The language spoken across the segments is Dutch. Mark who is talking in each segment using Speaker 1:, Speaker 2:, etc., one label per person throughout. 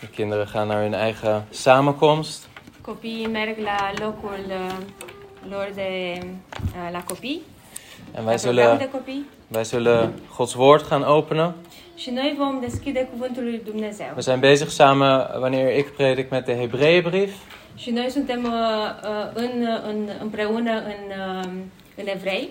Speaker 1: De kinderen gaan naar hun eigen samenkomst.
Speaker 2: Copiii merg la locul uh, lor de uh, la copii,
Speaker 1: En wij zullen, wij zullen Gods woord gaan openen.
Speaker 2: Și noi vom deschide cuvântul lui Dumnezeu.
Speaker 1: We zijn bezig samen, wanneer ik predik, met de Hebreeënbrief.
Speaker 2: Și noi suntem uh, uh, în, în, împreună în, uh, în evrei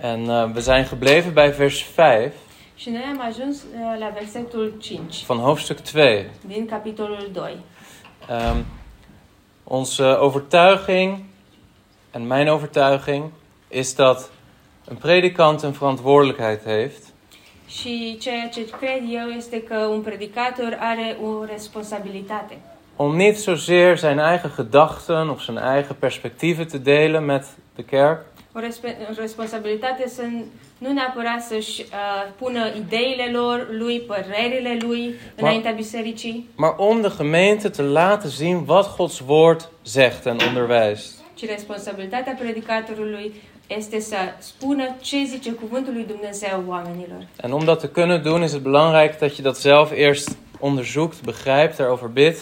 Speaker 1: En uh, we zijn gebleven bij vers 5
Speaker 2: și noi am ajuns uh, la versetul 5
Speaker 1: van hoofdstuk 2.
Speaker 2: din capitolul 2.
Speaker 1: Um, onze overtuiging en mijn overtuiging is dat een predikant een verantwoordelijkheid heeft
Speaker 2: Și ceea ce cred eu este că un predicator are o responsabilitate.
Speaker 1: om niet zozeer zijn eigen gedachten of zijn eigen perspectieven te delen met de kerk,
Speaker 2: O respe- responsabilitate să nu neapărat să-și uh, pună ideile lor, lui, părerile lui înaintea bisericii,
Speaker 1: maar om de gemeente te laten zien wat Gods woord zegt en onderwijst.
Speaker 2: ci responsabilitatea predicatorului este să spună ce zice cuvântul lui Dumnezeu oamenilor.
Speaker 1: En om dat te kunnen doen is het belangrijk dat je dat zelf eerst onderzoekt, begrijpt, daarover bidt.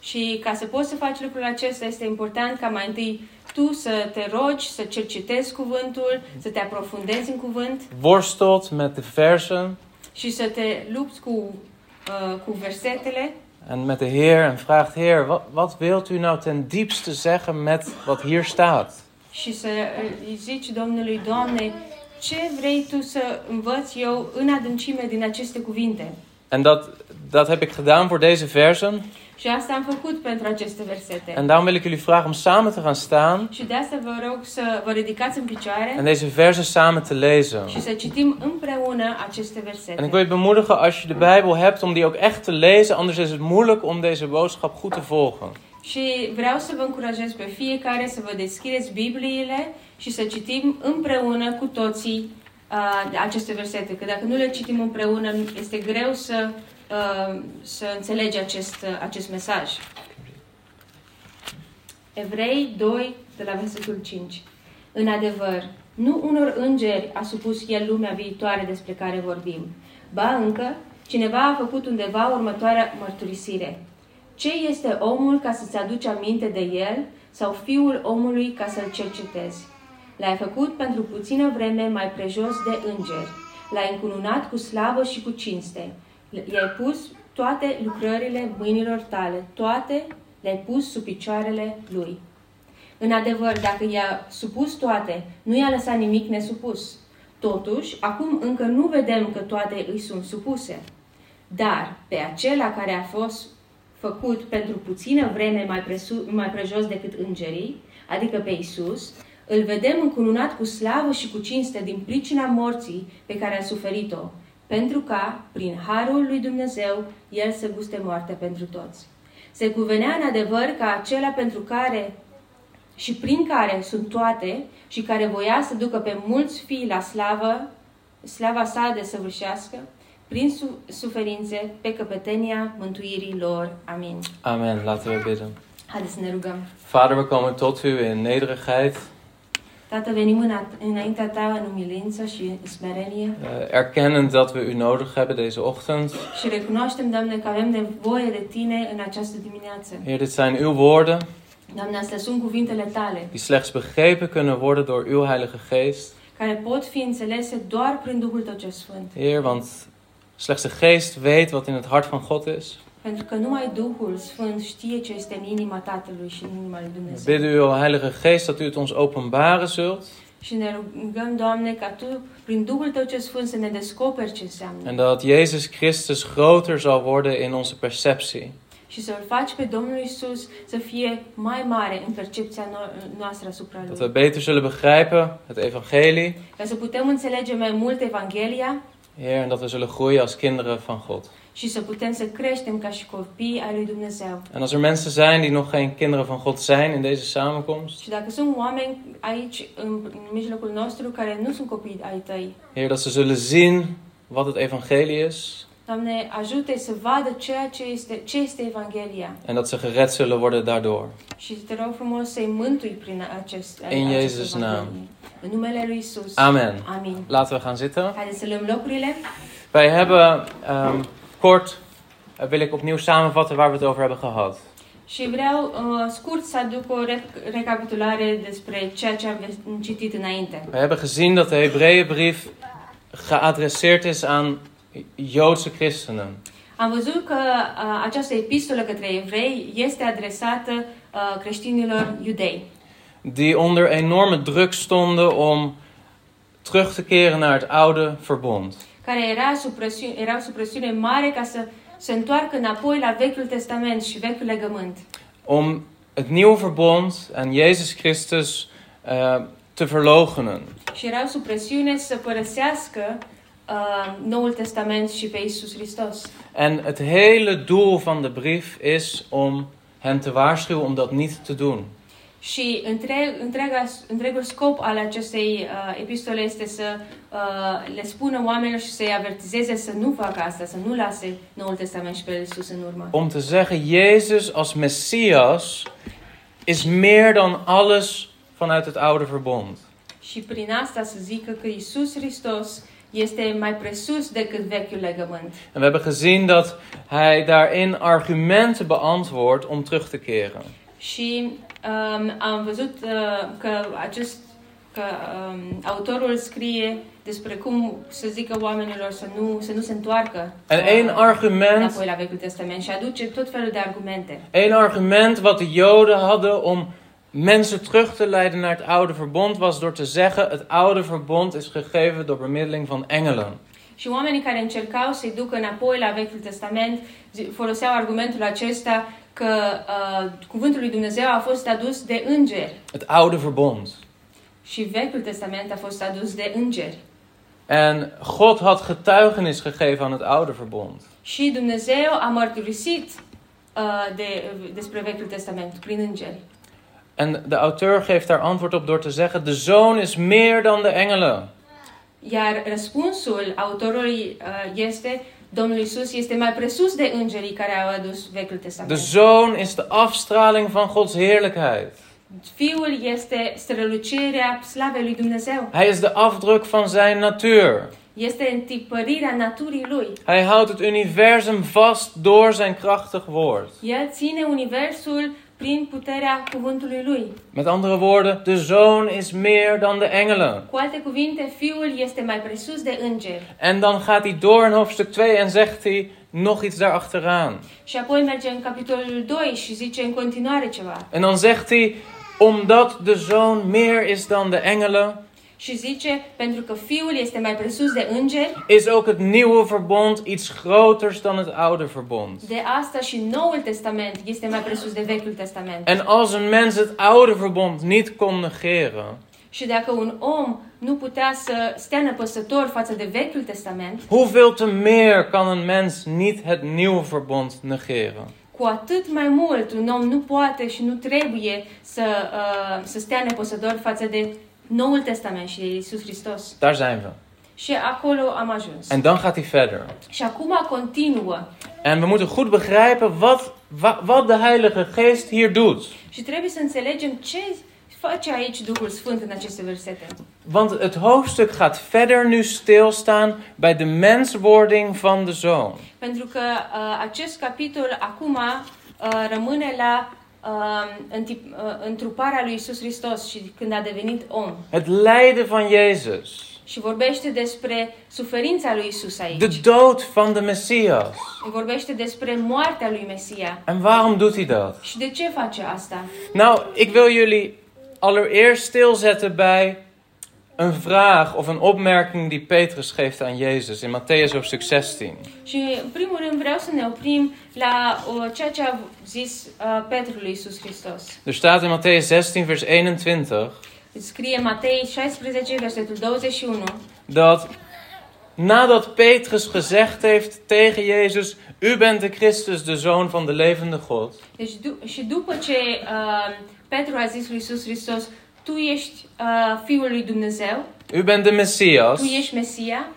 Speaker 2: Și ca să poți să faci lucrul acesta, este important ca mai întâi tu să te rogi, să cercetezi cuvântul, să te aprofundezi în cuvânt
Speaker 1: Worstelt met de versen
Speaker 2: și să te lupți cu, uh, cu versetele
Speaker 1: en met de Heer en vraagt: Heer, wat, wat wilt u nou ten diepste zeggen met wat hier staat?
Speaker 2: și să uh, îi zici Domnului, Doamne, ce vrei Tu să învăț eu în adâncime din aceste cuvinte?
Speaker 1: En dat, dat heb ik gedaan voor deze versen.
Speaker 2: Și asta am făcut pentru aceste versete.
Speaker 1: En daarom wil ik jullie vragen om samen te gaan staan
Speaker 2: Și de asta vă rog să vă ridicați în picioare
Speaker 1: en deze versen samen te lezen.
Speaker 2: și să citim împreună aceste
Speaker 1: En ik
Speaker 2: versete.
Speaker 1: wil je bemoedigen als je de Bijbel hebt om die ook echt te lezen, anders is het moeilijk om deze boodschap goed te volgen.
Speaker 2: Și vreau să vă încurajez pe fiecare să vă deschideți Bibliile și să citim împreună cu toții uh, aceste versete. Că dacă nu le citim împreună, este greu să, uh, să înțelegi acest, uh, acest mesaj. Evrei 2, de la versetul 5. În adevăr, nu unor îngeri a supus el lumea viitoare despre care vorbim. Ba încă, cineva a făcut undeva următoarea mărturisire. Ce este omul ca să-ți aduci aminte de el sau fiul omului ca să-l cercetezi? L-ai făcut pentru puțină vreme mai prejos de îngeri. L-ai încununat cu slavă și cu cinste. I-ai pus toate lucrările mâinilor tale, toate le-ai pus sub picioarele lui. În adevăr, dacă i-a supus toate, nu i-a lăsat nimic nesupus. Totuși, acum încă nu vedem că toate îi sunt supuse. Dar pe acela care a fost făcut pentru puțină vreme mai, presu- mai prejos decât îngerii, adică pe Isus, îl vedem încununat cu slavă și cu cinste din pricina morții pe care a suferit-o, pentru ca, prin harul lui Dumnezeu, el să guste moartea pentru toți. Se cuvenea în adevăr ca acela pentru care și prin care sunt toate și care voia să ducă pe mulți fii la slavă, slava sa de săvârșească, prin su- suferințe, pe căpetenia mântuirii lor. Amin.
Speaker 1: Amen. Laten we bidden.
Speaker 2: Haideți să ne rugăm.
Speaker 1: Vader, we komen tot u in nederigheid,
Speaker 2: Tată, venim în înaintea Ta în umilință și smerenie
Speaker 1: eh, erkennend dat we u nodig hebben deze ochtend.
Speaker 2: și recunoaștem, Doamne, că avem nevoie de Tine în această dimineață.
Speaker 1: Heer, dit zijn uw woorden,
Speaker 2: Doamne, astea sunt cuvintele Tale,
Speaker 1: die slechts begrepen kunnen worden door uw Heilige Geest.
Speaker 2: care pot fi înțelese doar prin Duhul Tău cel Sfânt.
Speaker 1: Heer, want slechts de Geest weet wat in het hart van God is.
Speaker 2: Pentru că numai Duhul Sfânt știe ce este în inima Tatălui și în inima lui Dumnezeu.
Speaker 1: bidden u, Heilige Geest, dat u het ons openbaren zult.
Speaker 2: Și ne rugăm, Doamne, ca Tu, prin Duhul Tău cel Sfânt, să ne descoperi ce înseamnă.
Speaker 1: En dat Jezus Christus groter zal worden in onze perceptie.
Speaker 2: Și să-L faci pe Domnul Isus să fie mai mare în percepția no- noastră asupra
Speaker 1: Dat we
Speaker 2: Lui.
Speaker 1: beter zullen begrijpen het evangelie.
Speaker 2: Ca să putem înțelege mai mult Evanghelia
Speaker 1: Heer, en dat we zullen groeien als kinderen van God.
Speaker 2: Și să putem să creștem ca și copii ai lui Dumnezeu.
Speaker 1: En als er mensen zijn die nog geen kinderen van God zijn in deze samenkomst,
Speaker 2: Și dacă sunt oameni aici, în, mijlocul nostru, care nu sunt copii ai tăi,
Speaker 1: Heer, dat ze zullen zien wat het evangelie is.
Speaker 2: Doamne, ajută să vadă ceea ce este, ce este Evanghelia.
Speaker 1: En dat ze gered zullen worden daardoor.
Speaker 2: Și te rog frumos să-i mântui prin acest,
Speaker 1: In Jezus' naam.
Speaker 2: În numele lui Isus.
Speaker 1: Amen.
Speaker 2: Amin.
Speaker 1: Laten we gaan zitten.
Speaker 2: Haideți să luăm locurile.
Speaker 1: Wij hebben ehm, kort eh, wil ik opnieuw samenvatten waar we het over hebben gehad.
Speaker 2: Și vreau uh, scurt să aduc o rec- recapitulare despre ceea ce am citit înainte.
Speaker 1: We hebben gezien dat de Hebreeënbrief geadresseerd is aan Joodse christenen.
Speaker 2: Am văzut că uh, această epistolă către evrei este adresată uh, creștinilor iudei,
Speaker 1: Die onder enorme druk stonden om terug te keren naar het oude verbond.
Speaker 2: Care era sub presiune, erau sub presiune mare ca să se întoarcă înapoi la Vechiul Testament și Vechiul Legământ.
Speaker 1: Om het nieuwe verbond en Jezus Christus eh, te verloochenen.
Speaker 2: Și erau sub presiune să părăsească uh, Noul Testament și pe Isus Hristos.
Speaker 1: En het hele doel van de brief is om hen te waarschuwen om dat niet te doen.
Speaker 2: Și întreg, întreaga, întregul scop al acestei uh, epistole este să uh, le spună oamenilor și să-i avertizeze să nu facă asta, să nu lase Noul Testament și pe Isus în urmă.
Speaker 1: Om te zeggen, Jezus als Messias is meer dan alles vanuit het oude verbond.
Speaker 2: Și prin asta să zică că Isus Hristos este mai presus decât Vechiul Legământ.
Speaker 1: En we hebben gezien dat hij daarin argumenten beantwoordt om terug te keren.
Speaker 2: Și um, am văzut uh, că acest că um, autorul scrie despre cum să zică oamenilor să nu, să nu se întoarcă
Speaker 1: En
Speaker 2: uh,
Speaker 1: één argument,
Speaker 2: înapoi la Vechiul Testament și aduce tot felul de argumente.
Speaker 1: één argument wat de Joden hadden om mensen terug te leiden naar het oude verbond was door te zeggen: het oude verbond is gegeven door bemiddeling van engelen.
Speaker 2: Și oamenii care încercau să-i ducă înapoi la Vechiul Testament zi- foloseau argumentul acesta că uh, cuvântul lui Dumnezeu a fost adus de îngeri
Speaker 1: Het oude verbond.
Speaker 2: și Vechiul Testament a fost adus de îngeri.
Speaker 1: En God had getuigenis gegeven aan het oude verbond.
Speaker 2: Și Dumnezeu a mărturisit uh, de, despre Vechiul Testament prin îngeri.
Speaker 1: En de auteur geeft daar antwoord op door te zeggen: De zoon is meer dan de engelen.
Speaker 2: Iar răspunsul autorului uh, este Domnul Isus este mai presus de îngerii care au adus Vechiul
Speaker 1: De
Speaker 2: Testament.
Speaker 1: zoon is de afstraling van Gods heerlijkheid.
Speaker 2: Fiul este strălucirea slavei lui Dumnezeu.
Speaker 1: Hij is de afdruk van zijn natuur.
Speaker 2: Este întipărirea naturii lui.
Speaker 1: Hij houdt het universum vast door zijn krachtig woord.
Speaker 2: El ține universul prin puterea cuvântului lui.
Speaker 1: Met andere woorden, de zoon is meer dan de engelen.
Speaker 2: Cu alte cuvinte, fiul este mai presus de îngeri.
Speaker 1: En dan gaat hij door in hoofdstuk 2 en zegt hij nog iets daarachteraan.
Speaker 2: Și apoi merge în capitolul 2 și zice în continuare ceva.
Speaker 1: En dan zegt hij, omdat de zoon meer is dan de engelen,
Speaker 2: Și zice, pentru că fiul este mai presus de îngeri,
Speaker 1: is ook het nieuwe verbond iets groters dan het oude verbond.
Speaker 2: de asta și Noul Testament este mai presus de Vechiul Testament.
Speaker 1: En als een mens het oude verbond niet kon negeren,
Speaker 2: Și dacă un om nu putea să stea nepăsător față de Vechiul Testament,
Speaker 1: hoeveel te meer kan een mens niet het nieuwe verbond negeren?
Speaker 2: cu atât mai mult un om nu poate și nu trebuie să, uh, să stea nepăsător față de Noul Testament și de Isus Hristos.
Speaker 1: Daar zijn we.
Speaker 2: Și acolo am ajuns.
Speaker 1: En dan gaat hij verder.
Speaker 2: Și acum continuă.
Speaker 1: En we moeten goed begrijpen wat, wa- wat de Heilige Geest hier doet.
Speaker 2: Și trebuie să înțelegem ce face aici Duhul Sfânt în aceste versete.
Speaker 1: Want het hoofdstuk gaat verder nu stilstaan bij de menswording van de zoon.
Speaker 2: Pentru că uh, acest capitol acum uh, rămâne la întip, uh, întruparea lui Isus Hristos și când a devenit om.
Speaker 1: Het lijden van Jezus.
Speaker 2: Și vorbește despre suferința lui Isus aici.
Speaker 1: De dood van de Messias.
Speaker 2: Vorbește despre moartea lui Mesia.
Speaker 1: En waarom doet hij dat?
Speaker 2: Și de ce face asta?
Speaker 1: Nou, ik wil jullie allereerst stilzetten bij een vraag of een opmerking die Petrus geeft aan Jezus in Matthäus hoofdstuk 16.
Speaker 2: Și în primul rând vreau să ne oprim la o, ceea ce a zis uh, Petru lui Isus Hristos.
Speaker 1: Er staat in Matthäus 16, vers 21,
Speaker 2: Scrie Matei 16, versetul 21,
Speaker 1: dat nadat Petrus gezegd heeft tegen Jezus: U bent de Christus, de zoon van de levende God.
Speaker 2: Deci, și după ce uh, Petru a zis lui Isus Hristos, tu ești uh, Fiul lui Dumnezeu,
Speaker 1: U bent de Messias.
Speaker 2: tu ești Mesia,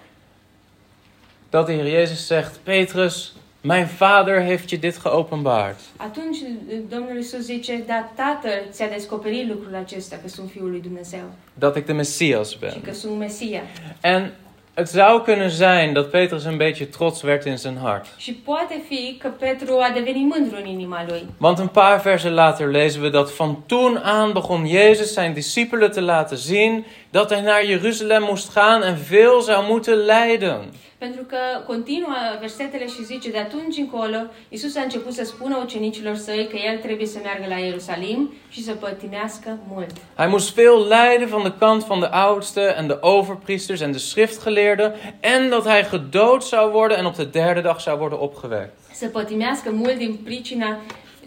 Speaker 1: Dat de Heer Jezus zegt: Petrus, mijn vader heeft je dit geopenbaard.
Speaker 2: atunci Domnul Isus zice, da, Tatăl ți-a descoperit lucrul acesta, că sunt Fiul lui Dumnezeu
Speaker 1: Dat ik de Messias
Speaker 2: și
Speaker 1: ben.
Speaker 2: că sunt Mesia.
Speaker 1: En Het zou kunnen zijn dat Petrus een beetje trots werd in zijn hart.
Speaker 2: Și poate fi că Petru a devenit mândru în inima lui.
Speaker 1: Want een paar versen later lezen we dat van toen aan begon Jezus zijn discipelen te laten zien dat hij naar Jeruzalem moest gaan en veel zou moeten lijden.
Speaker 2: Pentru că continuă versetele și zice, de atunci încolo, Iisus a început să spună ucenicilor săi că El trebuie să meargă la Ierusalim și să pătimească mult.
Speaker 1: Hij moest veel lijden van de kant van de oudsten en de overpriesters en de schriftgeleerden en dat hij gedood zou worden en op de derde dag zou worden opgewekt.
Speaker 2: Să pătimească mult din pricina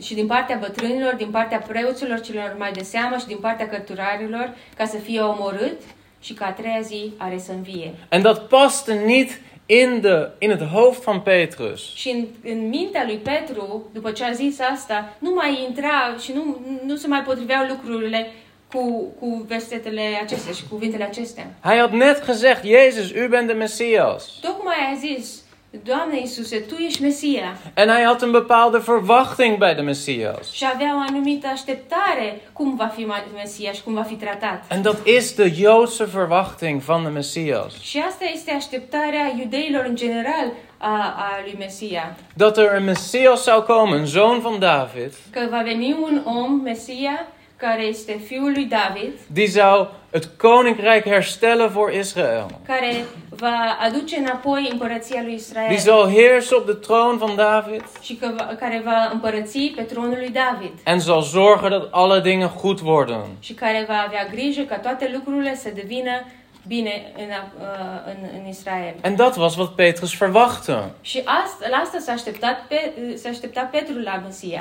Speaker 2: și din partea bătrânilor, din partea preoților celor mai de seamă și din partea cărturarilor, ca să fie omorât și ca a treia zi are să învie.
Speaker 1: En dat paste niet in, de, in het hoofd van Petrus.
Speaker 2: Și în, în mintea lui Petru, după ce a zis asta, nu mai intra și nu, nu se mai potriveau lucrurile cu, cu versetele acestea și cuvintele acestea.
Speaker 1: Hij had net gezegd, Jezus, u bent de Messias.
Speaker 2: Tocmai a zis, Doamne Iisuse, Tu ești Mesia.
Speaker 1: En hij had een bepaalde verwachting bij de Messias.
Speaker 2: Și avea o anumită așteptare cum va fi Mesia și cum va fi tratat.
Speaker 1: En dat is de Joodse verwachting van de Messias.
Speaker 2: Și asta este așteptarea iudeilor în general a, a lui Mesia.
Speaker 1: Dat er een Messias zou komen, een zoon van David,
Speaker 2: Că va veni un om, Mesia, care este fiul lui David,
Speaker 1: die zou het koninkrijk herstellen voor Israël.
Speaker 2: care va aduce înapoi împărăția lui Israel.
Speaker 1: Die zal heersen op de troon van David
Speaker 2: și că va, care va împărăți pe tronul lui David
Speaker 1: en zal zorgen dat alle dingen goed worden.
Speaker 2: și care va avea grijă ca toate lucrurile să devină bine în, uh, în, în Israel.
Speaker 1: En dat was wat Petrus verwachtte.
Speaker 2: Și.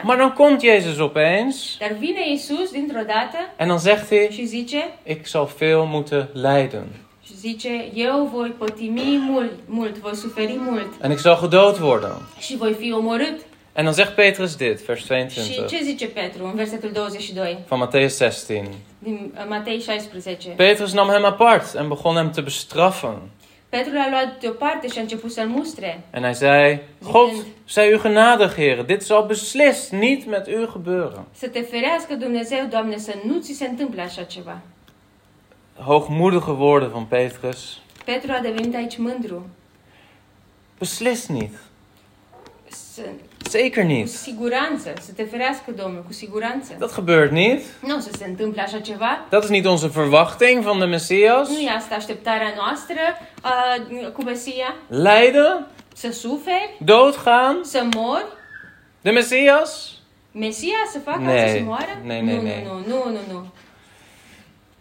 Speaker 1: Maar dan komt Jezus opeens
Speaker 2: Dar vine Isus dintr-o dată
Speaker 1: en dan zegt hij:
Speaker 2: și
Speaker 1: Ik zal veel moeten lijden.
Speaker 2: și zice, eu voi pătimi mult, mult, voi suferi mult
Speaker 1: En ik zal gedood worden.
Speaker 2: și voi fi omorât.
Speaker 1: En dan zegt Petrus dit, vers
Speaker 2: Și
Speaker 1: 22
Speaker 2: ce zice Petru în versetul 22
Speaker 1: van Matthäus 16.
Speaker 2: Din uh, Matei 16?
Speaker 1: Petrus nam hem apart en begon hem te bestraffen.
Speaker 2: Petru l-a luat deoparte și a început să-l mustre.
Speaker 1: En hij zei: God, zij u genadig, heren. Dit zal beslist niet met u gebeuren.
Speaker 2: Să te ferească Dumnezeu, Doamne, să nu ți se întâmple așa ceva.
Speaker 1: Hoogmoedige woorden van Petrus.
Speaker 2: Petru a devenit aici mândru.
Speaker 1: Beslist niet. Zeker
Speaker 2: cu
Speaker 1: niet.
Speaker 2: siguranță, să te ferească Domnul, cu siguranță.
Speaker 1: Dat gebeurt niet.
Speaker 2: Nu o să se întâmple așa ceva.
Speaker 1: Dat is niet onze verwachting van de Messias.
Speaker 2: Nu e asta așteptarea noastră a, cu Mesia.
Speaker 1: Lijden,
Speaker 2: Să suferi,
Speaker 1: doodgaan.
Speaker 2: să mori.
Speaker 1: De Messias.
Speaker 2: Mesia să facă
Speaker 1: Nee,
Speaker 2: să moară?
Speaker 1: nee,
Speaker 2: nu,
Speaker 1: nee, nee.
Speaker 2: nu, nu, nu, nu, nu.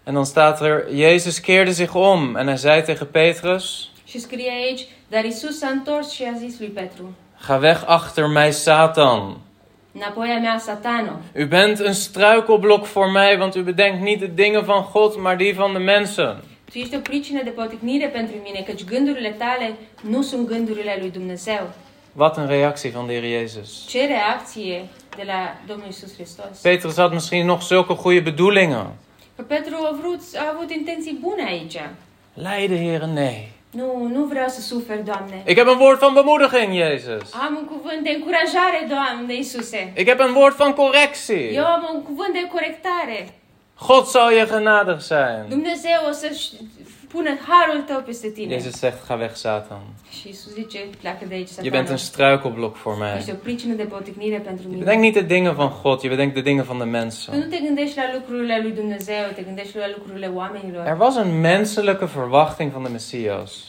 Speaker 1: En dan staat er: Jezus keerde zich om en hij zei tegen Petrus:
Speaker 2: Și scrie aici, dar Isus s-a întors și a zis lui Petru,
Speaker 1: Ga weg achter mij, Satan. U bent een struikelblok voor mij, want u bedenkt niet de dingen van God, maar die van de mensen.
Speaker 2: tu ești o pricină de poticnire pentru mine, căci gândurile tale nu sunt gândurile lui Dumnezeu.
Speaker 1: Wat een reactie van de Heer Jezus.
Speaker 2: Ce reacție de la Domnul Isus Hristos.
Speaker 1: Petrus had misschien nog zulke goede bedoelingen.
Speaker 2: Petru a, vrut, a avut intenții bune aici.
Speaker 1: Lijden, heren, nee.
Speaker 2: Nu, nu vreau să suferi, Doamne.
Speaker 1: Ik heb een woord van bemoediging, Jezus.
Speaker 2: Am un cuvânt de încurajare, Doamne Iisuse.
Speaker 1: Ik heb een woord van correctie.
Speaker 2: Eu am un cuvânt de corectare.
Speaker 1: God zal je genadig zijn.
Speaker 2: Dumnezeu o să-și harul.
Speaker 1: Jezus zegt, ga weg, Satan. Je bent een struikelblok voor mij. Je bedenkt niet de dingen van God, je bedenkt de dingen van de mensen. Er was een menselijke verwachting van de Messias.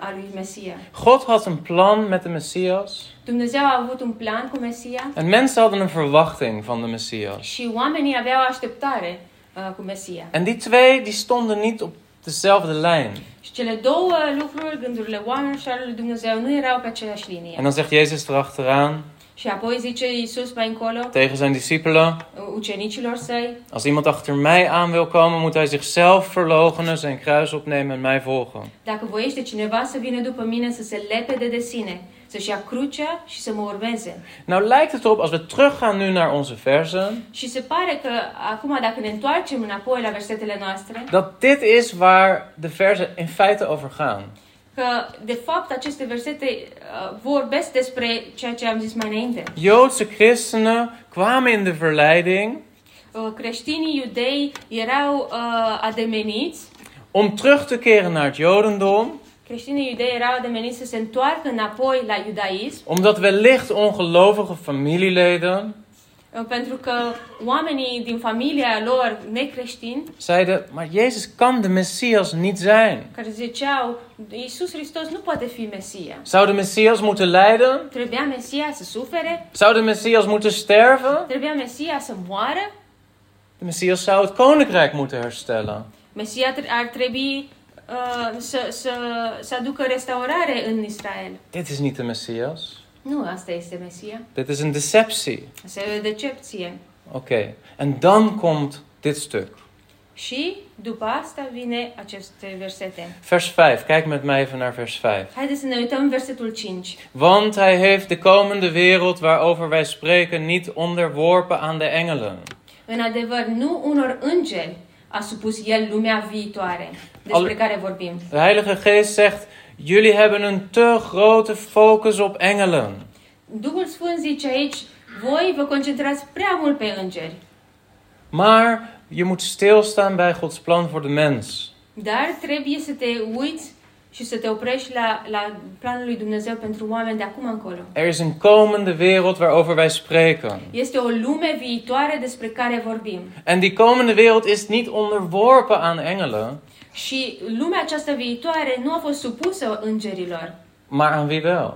Speaker 2: A lui Mesia.
Speaker 1: God had een plan met de Messias.
Speaker 2: Dumnezeu a avut un plan cu Mesia
Speaker 1: En mensen hadden een verwachting van de Messias.
Speaker 2: și oamenii aveau așteptare uh, cu Mesia.
Speaker 1: En die twee die stonden niet op dezelfde lijn.
Speaker 2: Și cele două lucruri, gândurile oamenilor și ale lui Dumnezeu, nu erau pe aceeași linie.
Speaker 1: En dan zegt Jezus erachteraan
Speaker 2: Și apoi zice Iisus mai încolo,
Speaker 1: tegen zijn discipelen:
Speaker 2: ucenicilor săi,
Speaker 1: Als iemand achter mij aan wil komen, moet hij zichzelf verloochenen, zijn kruis opnemen en mij volgen.
Speaker 2: dacă voiește cineva să vină după mine, să se lepede de sine, să-și ia crucea și să mă urmeze.
Speaker 1: Nou lijkt het erop, als we teruggaan nu naar onze versen,
Speaker 2: Și se pare că acum dacă ne întoarcem înapoi la versetele noastre,
Speaker 1: dat dit is waar de versen in feite over gaan.
Speaker 2: Că de fapt aceste versete uh, vorbesc despre ceea ce am zis mai înainte.
Speaker 1: Joodse christenen kwamen in de verleiding
Speaker 2: uh, creștinii iudei erau uh, ademeniți,
Speaker 1: om terug te keren naar het Jodendom,
Speaker 2: creștinii iudei erau ademeniți să se întoarcă înapoi la iudaism,
Speaker 1: omdat wellicht ongelovige familieleden
Speaker 2: pentru că oamenii din familia lor necreștini,
Speaker 1: zeiden: Maar Jezus kan de Messias niet zijn.
Speaker 2: care ziceau, Iisus Hristos nu poate fi Mesia.
Speaker 1: Zou de Messias moeten lijden?
Speaker 2: Trebuia Mesia să sufere,
Speaker 1: Zou de Messias moeten sterven?
Speaker 2: trebuia Mesia să moară,
Speaker 1: De Messias zou het koninkrijk moeten herstellen.
Speaker 2: Mesia ar trebui uh, să, să, să aducă restaurare în Israel.
Speaker 1: Dit is niet de Messias.
Speaker 2: Nu, asta este Mesia.
Speaker 1: Dit is een deceptie.
Speaker 2: Asta e o decepție.
Speaker 1: Oké, en dan komt dit stuk.
Speaker 2: Și după asta vine aceste versete.
Speaker 1: Vers 5, kijk met mij even naar vers 5.
Speaker 2: Haideți să ne uităm versetul 5.
Speaker 1: Want hij heeft de komende wereld waarover wij spreken niet onderworpen aan de engelen.
Speaker 2: În adevăr, nu unor îngeri a supus el lumea viitoare, despre
Speaker 1: Al-
Speaker 2: care vorbim.
Speaker 1: De Heilige Geest zegt: Jullie hebben een te grote focus op engelen.
Speaker 2: Duhul Sfânt zice aici, voi vă concentrați prea mult pe îngeri,
Speaker 1: Maar je moet stilstaan bij Gods plan voor de mens.
Speaker 2: dar trebuie să te uiți și să te oprești la, la planul lui Dumnezeu pentru oameni de acum încolo.
Speaker 1: Er is een komende wereld waarover wij spreken.
Speaker 2: Este o lume viitoare despre care vorbim.
Speaker 1: En die komende wereld is niet onderworpen aan engelen,
Speaker 2: Și lumea aceasta viitoare nu a fost supusă îngerilor,
Speaker 1: maar aan wie wel?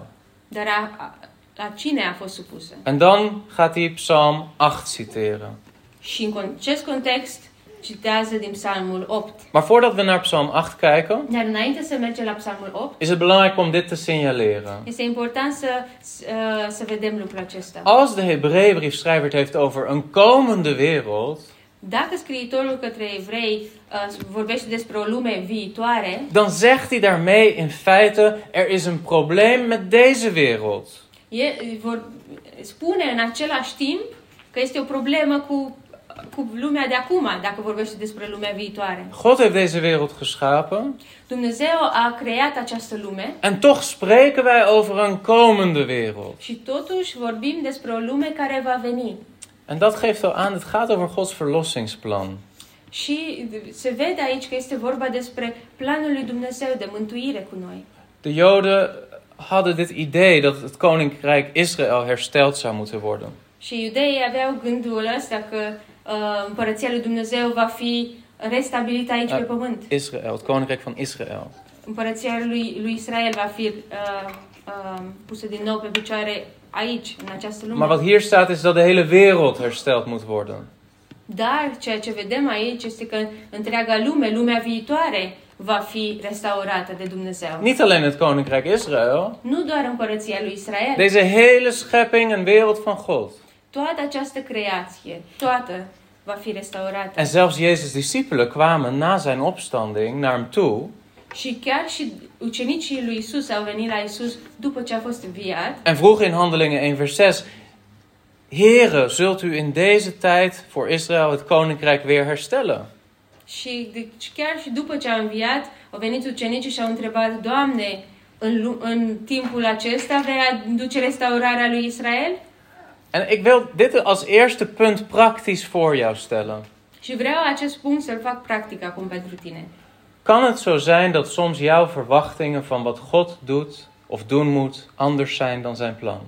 Speaker 2: dar a, a, la cine a fost supusă?
Speaker 1: En dan gaat hij Psalm 8 citeren.
Speaker 2: Și în con- acest context citează din Psalmul 8.
Speaker 1: Maar voordat we naar Psalm 8 kijken,
Speaker 2: Dar înainte să mergem la Psalmul 8,
Speaker 1: is het belangrijk om dit te signaleren.
Speaker 2: este important să, să, să vedem lucrul acesta.
Speaker 1: Als de Hebreeënbriefschrijver het heeft over een komende wereld,
Speaker 2: Dacă scriitorul către evrei uh, vorbește despre o lume viitoare,
Speaker 1: dan zegt hij daarmee in feite: er is een probleem met deze wereld.
Speaker 2: e, vor, spune în același timp că este o problemă cu, cu lumea de acum, dacă vorbește despre lumea viitoare.
Speaker 1: God heeft deze wereld geschapen
Speaker 2: Dumnezeu a creat această lume
Speaker 1: en toch spreken wij over een komende wereld.
Speaker 2: și totuși vorbim despre o lume care va veni.
Speaker 1: En dat geeft al aan, het gaat over Gods verlossingsplan.
Speaker 2: Și se vede aici că este vorba despre planul lui Dumnezeu de mântuire cu noi.
Speaker 1: De Joden hadden dit idee dat het koninkrijk Israël hersteld zou moeten worden.
Speaker 2: Și iudeii aveau gândul ăsta că uh, împărăția lui Dumnezeu va fi restabilită aici
Speaker 1: Da.
Speaker 2: pe pământ.
Speaker 1: Israël, het koninkrijk van Israël.
Speaker 2: Împărăția lui, lui Israel va fi uh, uh, pusă din nou pe picioare aici, în această lume.
Speaker 1: Maar wat hier staat is dat de hele wereld hersteld moet worden.
Speaker 2: Dar ceea ce vedem aici este că întreaga lume, lumea viitoare, va fi restaurată de Dumnezeu.
Speaker 1: Niet alleen het koninkrijk Israël,
Speaker 2: Nu doar împărăția lui Israel,
Speaker 1: deze hele schepping en wereld van God.
Speaker 2: toată această creație, toată va fi restaurată.
Speaker 1: En zelfs Jezus' discipelen kwamen na zijn opstanding naar hem toe
Speaker 2: Și chiar și ucenicii lui Isus au venit la Isus după ce a fost înviat
Speaker 1: en vroegen in Handelingen 1 vers 6, Here, zult u in deze tijd voor Israël het koninkrijk weer herstellen?
Speaker 2: și deci chiar și după ce a înviat, au venit ucenicii și au întrebat, Doamne, în, în timpul acesta vei aduce restaurarea lui Israel?
Speaker 1: En ik wil dit als eerste punt praktisch voor jou stellen.
Speaker 2: Și vreau acest punct să-l fac practic acum pentru tine.
Speaker 1: Kan het zo zijn dat soms jouw verwachtingen van wat God doet of doen moet anders zijn dan zijn plan?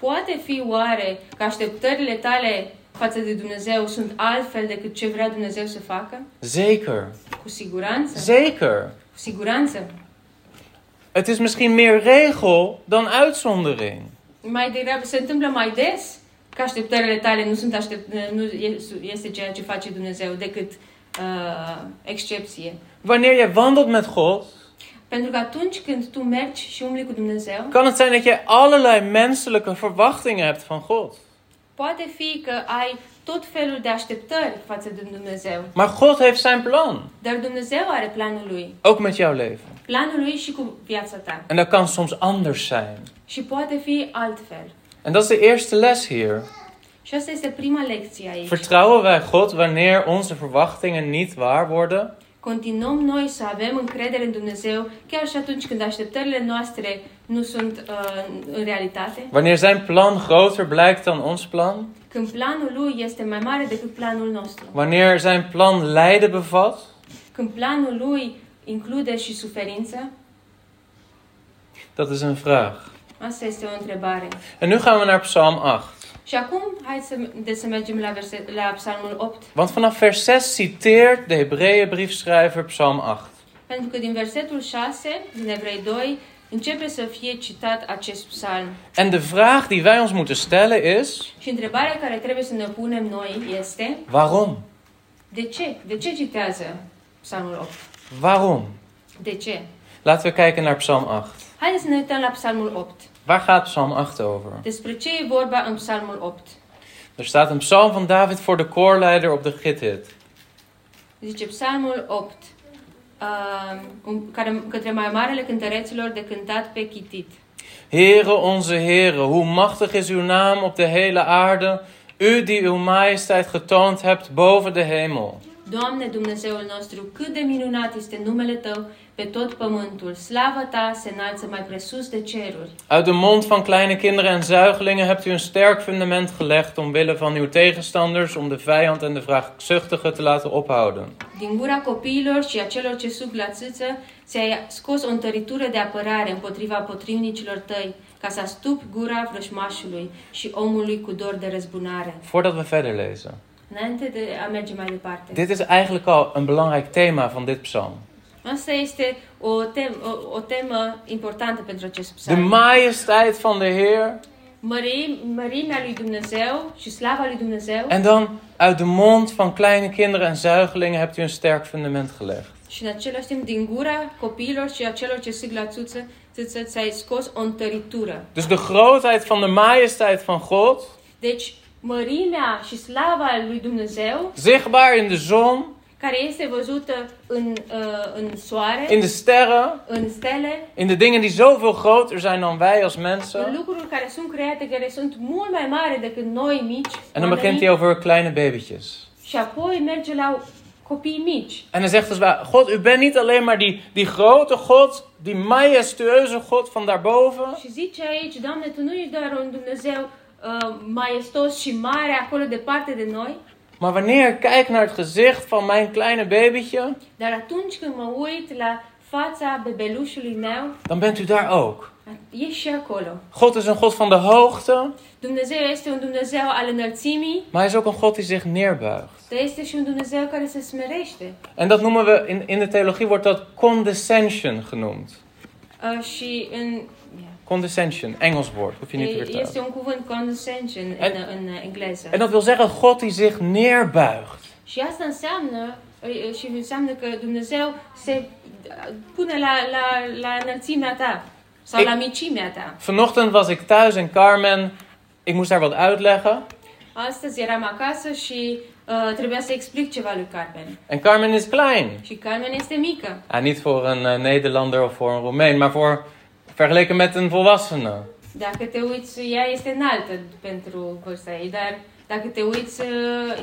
Speaker 2: Poate fi oare că așteptările tale față de Dumnezeu sunt altfel decât ce vrea Dumnezeu să facă?
Speaker 1: Zeker,
Speaker 2: Cu siguranță.
Speaker 1: zeker.
Speaker 2: Cu siguranță.
Speaker 1: Het is misschien meer regel dan uitzondering.
Speaker 2: Mai degrabă se întâmplă mai des că așteptările tale nu sunt aștept, nu e- este ceea ce face Dumnezeu decât uh, excepție.
Speaker 1: Wanneer je wandelt met God,
Speaker 2: Pentru că atunci când tu mergi și umbli cu Dumnezeu,
Speaker 1: kan het zijn dat je allerlei menselijke verwachtingen hebt van God.
Speaker 2: poate fi că ai tot felul de așteptări față de Dumnezeu.
Speaker 1: Maar God heeft zijn plan,
Speaker 2: Dar Dumnezeu are planul lui.
Speaker 1: ook met jouw leven.
Speaker 2: Planul lui și cu viața ta.
Speaker 1: En dat kan soms anders zijn.
Speaker 2: Și poate fi altfel.
Speaker 1: En dat is de eerste les hier.
Speaker 2: Și asta este prima lecție aici.
Speaker 1: Vertrouwen wij God wanneer onze verwachtingen niet waar worden?
Speaker 2: continuăm noi să avem încredere în Dumnezeu chiar și atunci când așteptările noastre nu sunt uh, în realitate?
Speaker 1: Wanneer zijn plan groter blijkt dan ons plan?
Speaker 2: Când planul lui este mai mare decât planul nostru?
Speaker 1: Wanneer zijn plan lijden bevat?
Speaker 2: Când planul lui include și suferință?
Speaker 1: Dat is een vraag.
Speaker 2: Asta este o întrebare.
Speaker 1: En nu gaan we naar Psalm 8.
Speaker 2: Și acum, hai să, de să mergem la, verse, la Psalmul 8.
Speaker 1: Want vanaf vers 6 citeert de Hebreeënbriefschrijver Psalm 8.
Speaker 2: Pentru că din versetul 6, din Evrei 2, începe să fie citat acest psalm.
Speaker 1: En de vraag die wij ons moeten stellen is:
Speaker 2: Și întrebarea care trebuie să ne punem noi este,
Speaker 1: waarom?
Speaker 2: de ce? De ce citează psalmul 8?
Speaker 1: Waarom?
Speaker 2: De ce?
Speaker 1: Laten we kijken naar Psalm 8.
Speaker 2: Haideți să ne uităm la psalmul 8.
Speaker 1: Waar gaat Psalm 8 over?
Speaker 2: Despre ce e vorba în psalmul 8?
Speaker 1: Er staat een psalm van David voor de koorleider op de Githit.
Speaker 2: Zice psalmul 8, uh, un- care, către mai marele cântăreților de cântat pe chitit.
Speaker 1: Heere onze Heere, hoe machtig is uw naam op de hele aarde, u die uw majesteit getoond hebt boven de hemel.
Speaker 2: Doamne Dumnezeul nostru, cât de minunat este numele Tău pe tot pământul. Slavă Ta se înalță mai presus de ceruri.
Speaker 1: Uit de mond van kleine kinderen en zuigelingen hebt u een sterk fundament gelegd omwille van uw tegenstanders, om de vijand en de wraakzuchtige te laten ophouden.
Speaker 2: Din gura copiilor și a celor ce sug la țâță, ți-ai scos o întăritură de apărare împotriva potrivnicilor tăi, ca să astupi gura vrășmașului și omului cu dor de răzbunare.
Speaker 1: Voordat we verder lezen.
Speaker 2: Înainte de a merge mai departe.
Speaker 1: Dit is eigenlijk al een belangrijk thema van dit psalm.
Speaker 2: Asta este o, tem- o, o temă importantă pentru acest
Speaker 1: De
Speaker 2: psalm.
Speaker 1: majesteit van de Heer.
Speaker 2: Mărim, mărimea lui Dumnezeu și slava lui Dumnezeu
Speaker 1: En dan uit de mond van kleine kinderen en zuigelingen hebt u een sterk fundament gelegd.
Speaker 2: și în același timp din gura copiilor și a celor ce sig la țuță, țâță ți-ai scos o întăritură.
Speaker 1: Dus de grootheid van de majesteit van God,
Speaker 2: Deci mărimea și slava lui Dumnezeu
Speaker 1: zichtbaar in de zon,
Speaker 2: care este văzută în, uh, în soare,
Speaker 1: in de sterren,
Speaker 2: în stele,
Speaker 1: in de dingen die zoveel groter zijn dan wij als mensen.
Speaker 2: lucruri care sunt create, care sunt mult mai mari decât noi mici,
Speaker 1: En dan begint hij over kleine babytjes.
Speaker 2: și apoi merge la copii mici.
Speaker 1: En hij zegt dus God, u bent niet alleen maar die, die grote God, die majestueuze God van daarboven.
Speaker 2: Și zice aici, Doamne, Tu nu ești doar un Dumnezeu uh, maestos și mare acolo departe de noi,
Speaker 1: Maar wanneer ik kijk naar het gezicht van mijn kleine babytje,
Speaker 2: dar atunci când mă uit la fața bebelușului meu,
Speaker 1: dan bent u daar ook.
Speaker 2: e și acolo.
Speaker 1: God is een God van de hoogte,
Speaker 2: Dumnezeu este un Dumnezeu al înălțimii,
Speaker 1: maar hij is ook een God die zich neerbuigt.
Speaker 2: dar este și un Dumnezeu care se smerește.
Speaker 1: En dat noemen we, in, in de theologie wordt dat condescension genoemd.
Speaker 2: Uh, și în,
Speaker 1: Condescension, Engels woord, hoef je niet te
Speaker 2: este
Speaker 1: vertalen.
Speaker 2: un cuvânt condescension în,
Speaker 1: En-
Speaker 2: în engleză.
Speaker 1: En dat wil zeggen God die zich neerbuigt.
Speaker 2: Și asta înseamnă, și înseamnă că Dumnezeu se pune la, la, la înălțimea ta sau
Speaker 1: Ik-
Speaker 2: la micimea ta.
Speaker 1: Vanochtend was ik thuis in Carmen. Ik moest daar wat uitleggen.
Speaker 2: Astăzi eram acasă și uh, trebuia să explic ceva lui Carmen.
Speaker 1: En Carmen is klein.
Speaker 2: Și Carmen este mică.
Speaker 1: Ja, niet voor een uh, Nederlander of voor een Roemeen, maar voor vergeleken met een volwassene.
Speaker 2: Dacă te uiți, ea este înaltă pentru vârsta ei, dar dacă te uiți,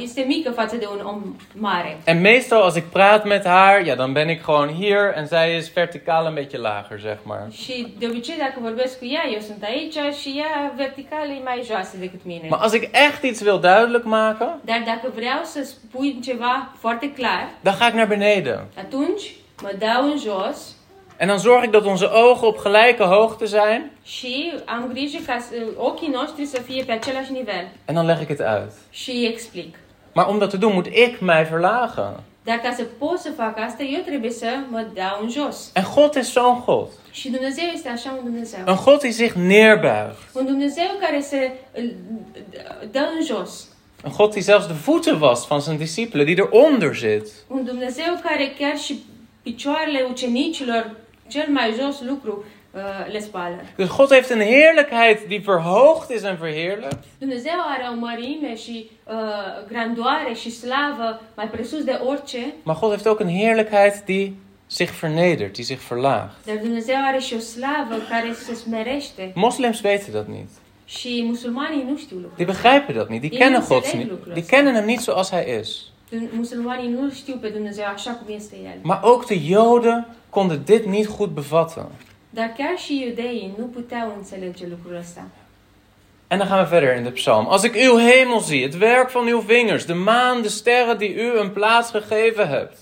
Speaker 2: este mică față de un om mare.
Speaker 1: En meestal als ik praat met haar, ja, dan ben ik gewoon hier en zij is verticaal een beetje lager, zeg maar.
Speaker 2: Și de obicei, dacă vorbesc cu ea, eu sunt aici și ea vertical e mai joasă decât mine.
Speaker 1: Maar als ik echt iets wil duidelijk maken,
Speaker 2: Dar dacă vreau să spui ceva foarte clar,
Speaker 1: dan ga ik naar beneden.
Speaker 2: atunci mă dau în jos
Speaker 1: En dan zorg ik dat onze ogen op gelijke hoogte zijn.
Speaker 2: și am grijă ca ochii noștri să fie pe același nivel.
Speaker 1: En dan leg ik het uit.
Speaker 2: Și explic.
Speaker 1: Maar om dat te doen moet ik mij verlagen.
Speaker 2: Dar ca să pot să fac asta, eu trebuie să mă dau în jos.
Speaker 1: En God is zo'n God.
Speaker 2: Și Dumnezeu este așa un Dumnezeu.
Speaker 1: Een God die zich neerbuigt.
Speaker 2: Un Dumnezeu care se dă în jos.
Speaker 1: Een God die zelfs de voeten wast van zijn discipelen, die eronder zit.
Speaker 2: Un Dumnezeu care chiar și picioarele ucenicilor, cel mai jos lucru, uh, le spală.
Speaker 1: Dus God heeft een heerlijkheid die verhoogd is en verheerlijkt.
Speaker 2: Dumnezeu are o mărime și uh, grandoare și slavă mai presus de orice,
Speaker 1: Maar God heeft ook een heerlijkheid die zich vernedert, die zich verlaagt.
Speaker 2: dar Dumnezeu are și o slavă care se smerește.
Speaker 1: Moslims weten dat niet.
Speaker 2: Și musulmanii nu știu lucrul.
Speaker 1: Die begrijpen dat niet. Die kennen God niet. Die kennen hem niet zoals hij is.
Speaker 2: Musulmanii nu știu pe Dumnezeu așa cum este El.
Speaker 1: Maar ook de Joden konden dit niet goed bevatten.
Speaker 2: Dar chiar și iudeii nu puteau înțelege lucrul ăsta.
Speaker 1: En dan gaan we verder in de psalm. Als ik uw hemel zie, het werk van uw vingers, de maan, de sterren die u een plaats gegeven hebt.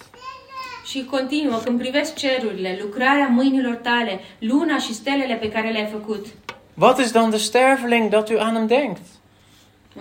Speaker 2: Și continuă, când privesc cerurile, lucrarea mâinilor tale, luna și stelele pe care le-ai făcut,
Speaker 1: Wat is dan de sterveling dat u aan hem denkt?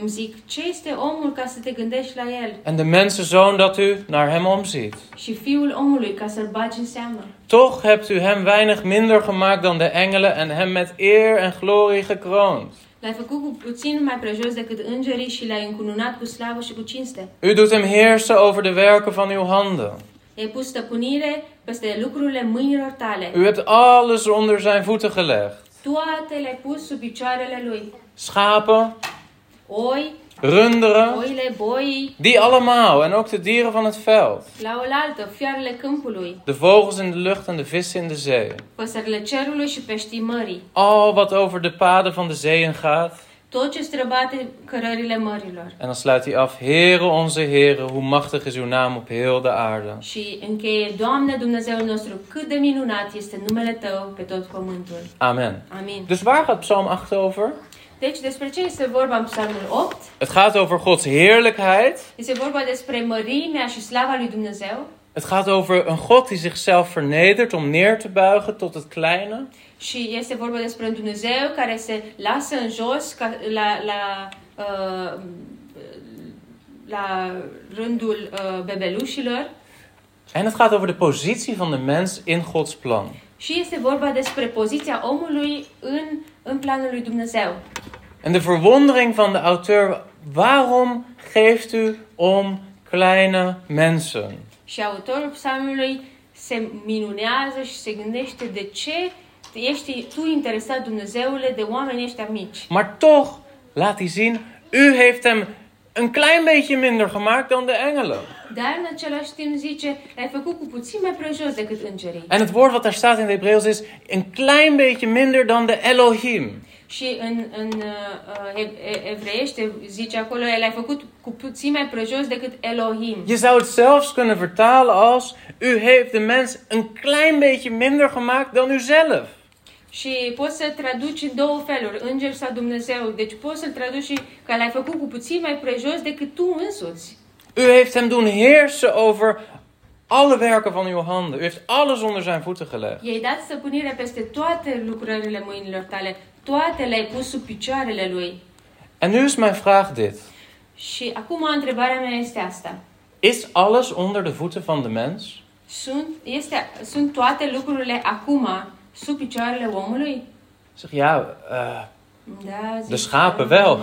Speaker 2: Îmi zic, ce este omul ca să te gândești la el?
Speaker 1: En de mensenzoon dat u naar hem omziet.
Speaker 2: Și fiul omului ca să-l bagi în seamă.
Speaker 1: Toch hebt u hem weinig minder gemaakt dan de engelen en hem met eer en glorie gekroond.
Speaker 2: L-ai făcut cu puțin mai prejos decât îngerii și l-ai încununat cu slavă și cu cinste.
Speaker 1: U doet hem heersen over de werken van uw handen.
Speaker 2: I-ai pus stăpânire peste lucrurile mâinilor tale.
Speaker 1: U hebt alles onder zijn voeten gelegd.
Speaker 2: Toate le-ai pus sub picioarele lui.
Speaker 1: Schapen,
Speaker 2: Oi,
Speaker 1: runderen,
Speaker 2: oile, boii,
Speaker 1: die allemaal. En ook de dieren van het veld.
Speaker 2: la oaltă, fiarele câmpului,
Speaker 1: De vogels in de lucht en de vissen in de zee.
Speaker 2: păsările cerului și peștii mării.
Speaker 1: Al wat over de paden van de zeeën gaat.
Speaker 2: Tot ce străbate cărările mărilor.
Speaker 1: En dan sluit hij af. Heere onze Heere, hoe machtig is uw naam op heel de aarde.
Speaker 2: Și încheie, Doamne Dumnezeul nostru, cât de minunat este numele Tău pe tot pământul.
Speaker 1: Amen.
Speaker 2: Amin.
Speaker 1: Dus waar gaat Psalm 8 over?
Speaker 2: Deci, despre ce este vorba în Psalmul 8?
Speaker 1: Het gaat over Gods heerlijkheid.
Speaker 2: Este vorba despre mărimea și slava lui Dumnezeu
Speaker 1: Het gaat over een God die zichzelf vernedert om neer te buigen tot het kleine.
Speaker 2: și este vorba despre un Dumnezeu care se lasă în jos ca, la, la, uh, la rândul uh, bebelușilor
Speaker 1: En het gaat over de positie van de mens in Gods plan.
Speaker 2: Și este vorba despre poziția omului în, în planul lui Dumnezeu.
Speaker 1: En de verwondering van de auteur, waarom geeft u om kleine mensen?
Speaker 2: Și autorul psalmului se minunează și se gândește de ce ești tu interesat, Dumnezeule, de oamenii ăștia mici.
Speaker 1: Maar toch laat hij zien, u heeft hem een klein beetje minder gemaakt dan de engelen.
Speaker 2: Dar în același timp zice, l-ai făcut cu puțin mai prejos decât îngerii.
Speaker 1: En het woord wat daar staat in het Hebreeuws is een klein beetje minder dan de Elohim.
Speaker 2: Și în, în uh, e- evreiește zice acolo, l-ai făcut cu puțin mai prejos decât Elohim.
Speaker 1: Je zou het zelfs kunnen vertalen als u heeft de mens een klein beetje minder gemaakt dan uzelf.
Speaker 2: Și poți să traduci în două feluri, înger sau Dumnezeu. Deci poți să-l traduci și că l-ai făcut cu puțin mai prejos decât tu însuți.
Speaker 1: U heeft hem doen heersen over alle werken van uw handen. U heeft alles onder zijn voeten gelegd.
Speaker 2: I-ai dat stăpânire peste toate lucrările mâinilor tale. Toate le-ai pus sub picioarele lui.
Speaker 1: En nu is mijn vraag dit.
Speaker 2: Și acum întrebarea mea este asta.
Speaker 1: Is alles onder de voeten van de mens?
Speaker 2: Sunt, este, sunt toate lucrurile acum sub picioarele omului?
Speaker 1: Zeg ja, eh,
Speaker 2: Da,
Speaker 1: de schapen wel.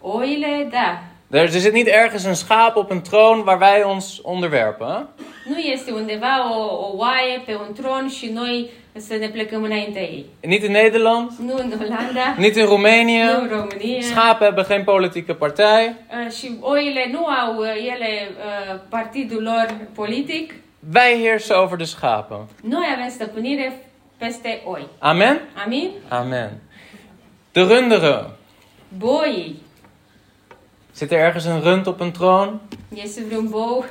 Speaker 2: Oile, da.
Speaker 1: Er, er zit niet ergens een schaap op een troon waar wij ons onderwerpen.
Speaker 2: Nu este undeva o, o oaie pe un tron și noi să ne plecăm înaintea ei.
Speaker 1: Niet in Nederland,
Speaker 2: Nu în Olanda,
Speaker 1: niet in
Speaker 2: nu în
Speaker 1: Roemenië.
Speaker 2: România.
Speaker 1: Schapen hebben geen politieke partij.
Speaker 2: Uh, și oile nu au uh, ele uh, partidul lor politic.
Speaker 1: Wij heersen over de schapen.
Speaker 2: Noi avem stăpânire peste oi.
Speaker 1: Amen?
Speaker 2: Amin?
Speaker 1: Amen. De runderen.
Speaker 2: Boii.
Speaker 1: Zit er ergens een rund op een troon?
Speaker 2: Este vreun bou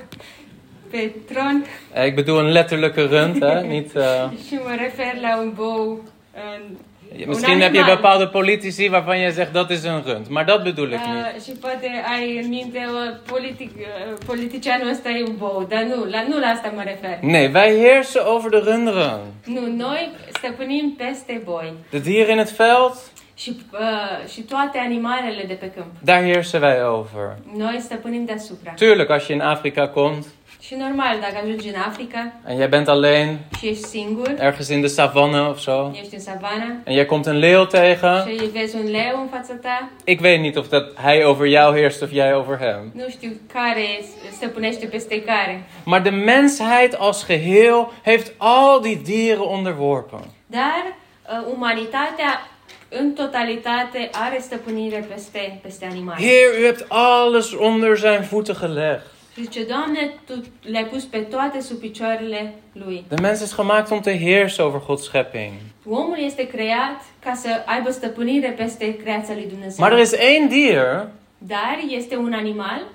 Speaker 2: pe tron
Speaker 1: Eh, Ik bedoel een letterlijke rund, hè? Niet, eh,
Speaker 2: și mă refer la un bou în
Speaker 1: Misschien heb je bepaalde politici waarvan je zegt dat is een rund. Maar dat bedoel ik niet.
Speaker 2: Uh, și poate ai în minte o politic, uh, politicianul ăsta e un bou, dar nu, la, nu la asta mă refer.
Speaker 1: Nee, wij heersen over de runderen.
Speaker 2: Nu, noi stăpânim peste boi
Speaker 1: De dieren in het veld,
Speaker 2: și, uh, și toate animalele de pe câmp.
Speaker 1: daar heersen wij over.
Speaker 2: Noi stăpânim deasupra.
Speaker 1: Tuurlijk, als je in Afrika komt
Speaker 2: Și normal, dacă ajungi în Africa
Speaker 1: en jij bent alleen,
Speaker 2: ești singur,
Speaker 1: ergens in de savanne of zo,
Speaker 2: ești în savana
Speaker 1: en jij komt een leeuw tegen,
Speaker 2: leu în fața ta,
Speaker 1: ik weet niet of dat hij over jou heerst of jij over hem.
Speaker 2: nu știu care stăpânește peste care.
Speaker 1: Maar de mensheid als geheel heeft al die dieren onderworpen.
Speaker 2: Dar uh, umanitatea în totalitate are stăpânire peste, peste animale.
Speaker 1: Heer, u hebt alles onder zijn voeten gelegd.
Speaker 2: Și zice, Doamne, Tu le-ai pus pe toate sub picioarele Lui.
Speaker 1: De mens is gemaakt om te heersen over Gods schepping.
Speaker 2: Omul este creat ca să aibă stăpânire peste creația lui Dumnezeu.
Speaker 1: Maar er is één dier
Speaker 2: Dar este un animal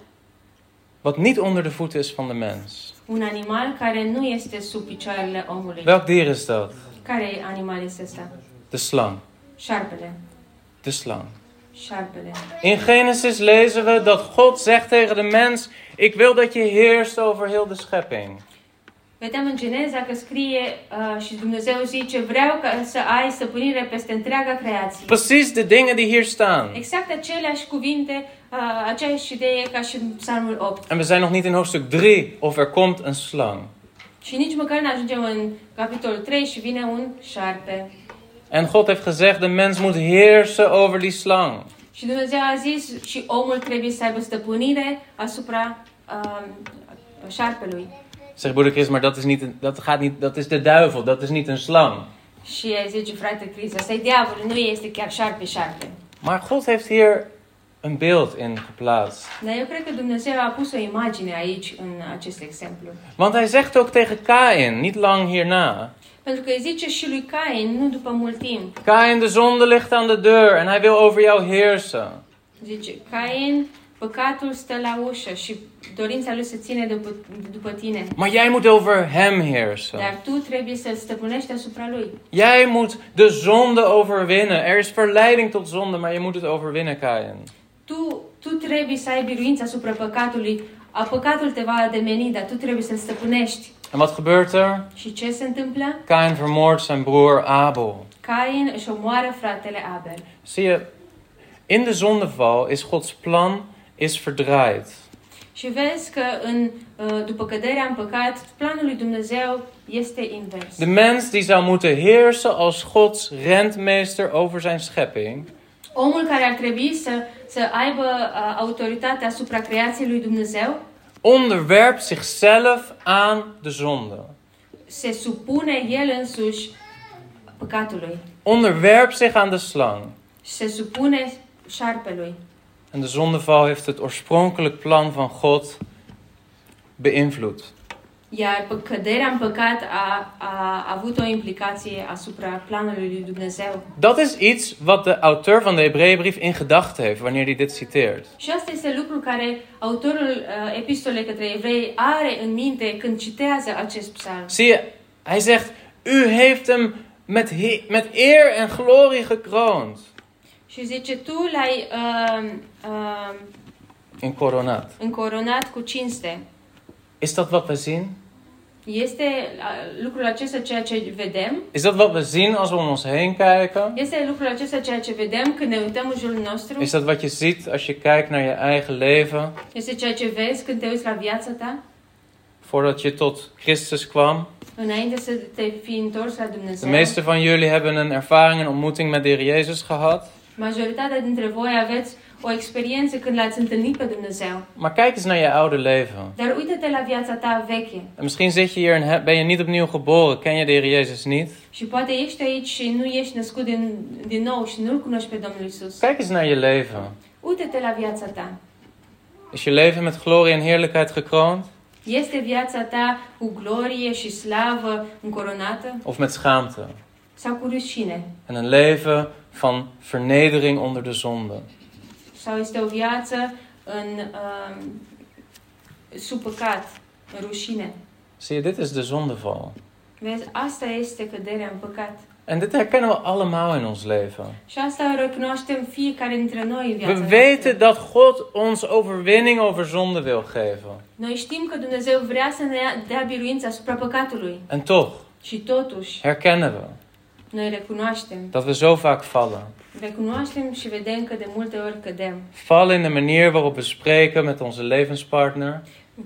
Speaker 1: wat niet onder de voeten is van de mens.
Speaker 2: Un animal care nu este sub picioarele omului.
Speaker 1: Welk dier is dat?
Speaker 2: Care animal este ăsta?
Speaker 1: De slang.
Speaker 2: Șarpele.
Speaker 1: De slang. In Genesis lezen we dat God zegt tegen de mens: Ik wil dat je heerst over heel de schepping.
Speaker 2: Vedem în Geneza că scrie uh, și Dumnezeu zice vreau ca să ai stăpânire peste întreaga creație.
Speaker 1: Precies de dingen die hier staan.
Speaker 2: Exact aceleași cuvinte, uh, aceeași idee ca și în Psalmul 8.
Speaker 1: En we zijn nog niet in hoofdstuk 3 of er komt een slang.
Speaker 2: Și nici măcar nu ajungem în capitolul 3 și vine un șarpe.
Speaker 1: En God heeft gezegd: de mens moet heersen over die slang.
Speaker 2: Și Dumnezeu a zis și omul trebuie să aibă stăpânire asupra uh, șarpelui.
Speaker 1: Zegt broeder Chris, maar dat is, niet dat, gaat niet, dat is de duivel, dat is niet een slang.
Speaker 2: Și zice, frate Cris, ăsta e diavolul, nu este chiar șarpe, șarpe.
Speaker 1: Maar God heeft hier een beeld in geplaatst.
Speaker 2: Dar eu cred că Dumnezeu a pus o imagine aici, în acest exemplu.
Speaker 1: Want hij zegt ook tegen Kain, niet lang hierna.
Speaker 2: Pentru că îi zice și lui Cain, nu după mult timp,
Speaker 1: Kain, de zonde ligt aan de deur en hij wil over jou heersen.
Speaker 2: zice, Cain, păcatul stă la ușă și dorința lui să ține după, după tine.
Speaker 1: Maar jij moet over hem heersen.
Speaker 2: Dar tu trebuie să stăpânești asupra lui.
Speaker 1: Jij moet de zonde overwinnen. Er is verleiding tot zonde, maar je moet het overwinnen, Kain.
Speaker 2: Tu, tu trebuie să ai biruință asupra păcatului. A păcatul te va ademeni, dar tu trebuie să-l stăpânești.
Speaker 1: En wat gebeurt er?
Speaker 2: Și ce se întâmplă?
Speaker 1: Kain vermoordt zijn broer Abel.
Speaker 2: Cain își omoară fratele Abel.
Speaker 1: Zie je, in de zondeval is Gods plan is verdraaid.
Speaker 2: Și vezi că în, uh, după căderea în păcat, planul lui Dumnezeu este invers.
Speaker 1: De mens die zou moeten heersen als Gods rentmeester over zijn schepping,
Speaker 2: Omul care ar trebui să, să aibă uh, autoritatea asupra creației lui Dumnezeu
Speaker 1: onderwerpt zichzelf aan de zonde.
Speaker 2: se supune el însuși păcatului.
Speaker 1: Onderwerpt zich aan de slang.
Speaker 2: Și se supune șarpelui.
Speaker 1: En de zondeval heeft het oorspronkelijk plan van God beïnvloed.
Speaker 2: Iar căderea în păcat a, a avut o implicație asupra planului lui Dumnezeu.
Speaker 1: Dat is iets wat de auteur van de Hebreeënbrief in gedachten heeft wanneer hij dit citeert.
Speaker 2: Și asta este lucru care autorul uh, epistolei către evrei are în minte când citează acest psalm.
Speaker 1: Zie je, hij zegt: U heeft hem met, he- met eer en glorie gekroond.
Speaker 2: Și zice, tu l-ai uh, uh,
Speaker 1: In coronat.
Speaker 2: încoronat cu cinste.
Speaker 1: Is dat wat we zien?
Speaker 2: Este lucrul acesta ceea ce vedem?
Speaker 1: Is dat wat we zien als we om ons heen kijken?
Speaker 2: Este lucrul acesta ceea ce vedem când ne uităm în jurul nostru?
Speaker 1: Is dat wat je ziet als je kijkt naar je eigen leven?
Speaker 2: Este ceea ce vezi când te uiți la viața ta?
Speaker 1: Voordat je tot Christus kwam?
Speaker 2: Înainte să te fi întors la
Speaker 1: De
Speaker 2: Dumnezeu.
Speaker 1: meeste van jullie hebben een ervaring, een ontmoeting met de Heer Jezus gehad.
Speaker 2: Majoritatea dintre voi aveți o experiență când l-ați întâlnit pe Dumnezeu.
Speaker 1: Maar kijk eens naar je oude leven.
Speaker 2: Dar uite-te la viața ta veche.
Speaker 1: En misschien zit je hier en ben je niet opnieuw geboren, ken je de Heer Jezus niet.
Speaker 2: Și poate ești aici și nu ești născut din, din nou și nu-L cunoști pe Domnul Isus.
Speaker 1: Kijk eens naar je leven.
Speaker 2: Uite-te la viața ta.
Speaker 1: Is je leven met glorie en heerlijkheid gekroond?
Speaker 2: Este viața ta cu glorie și slavă încoronată
Speaker 1: Of met schaamte?
Speaker 2: sau cu rușine?
Speaker 1: En een leven van vernedering onder de zonde?
Speaker 2: Sau în, um, sub păcat, în rușine?
Speaker 1: Zie je, dit is de zondeval.
Speaker 2: Vezi, asta este căderea în păcat.
Speaker 1: En dit herkennen we allemaal in ons leven. We weten dat God ons overwinning over zonde wil geven. En toch herkennen we dat we zo vaak vallen.
Speaker 2: Recunoaștem și vedem că de multe ori cădem.
Speaker 1: Vallen in de manier waarop we spreken met onze levenspartner.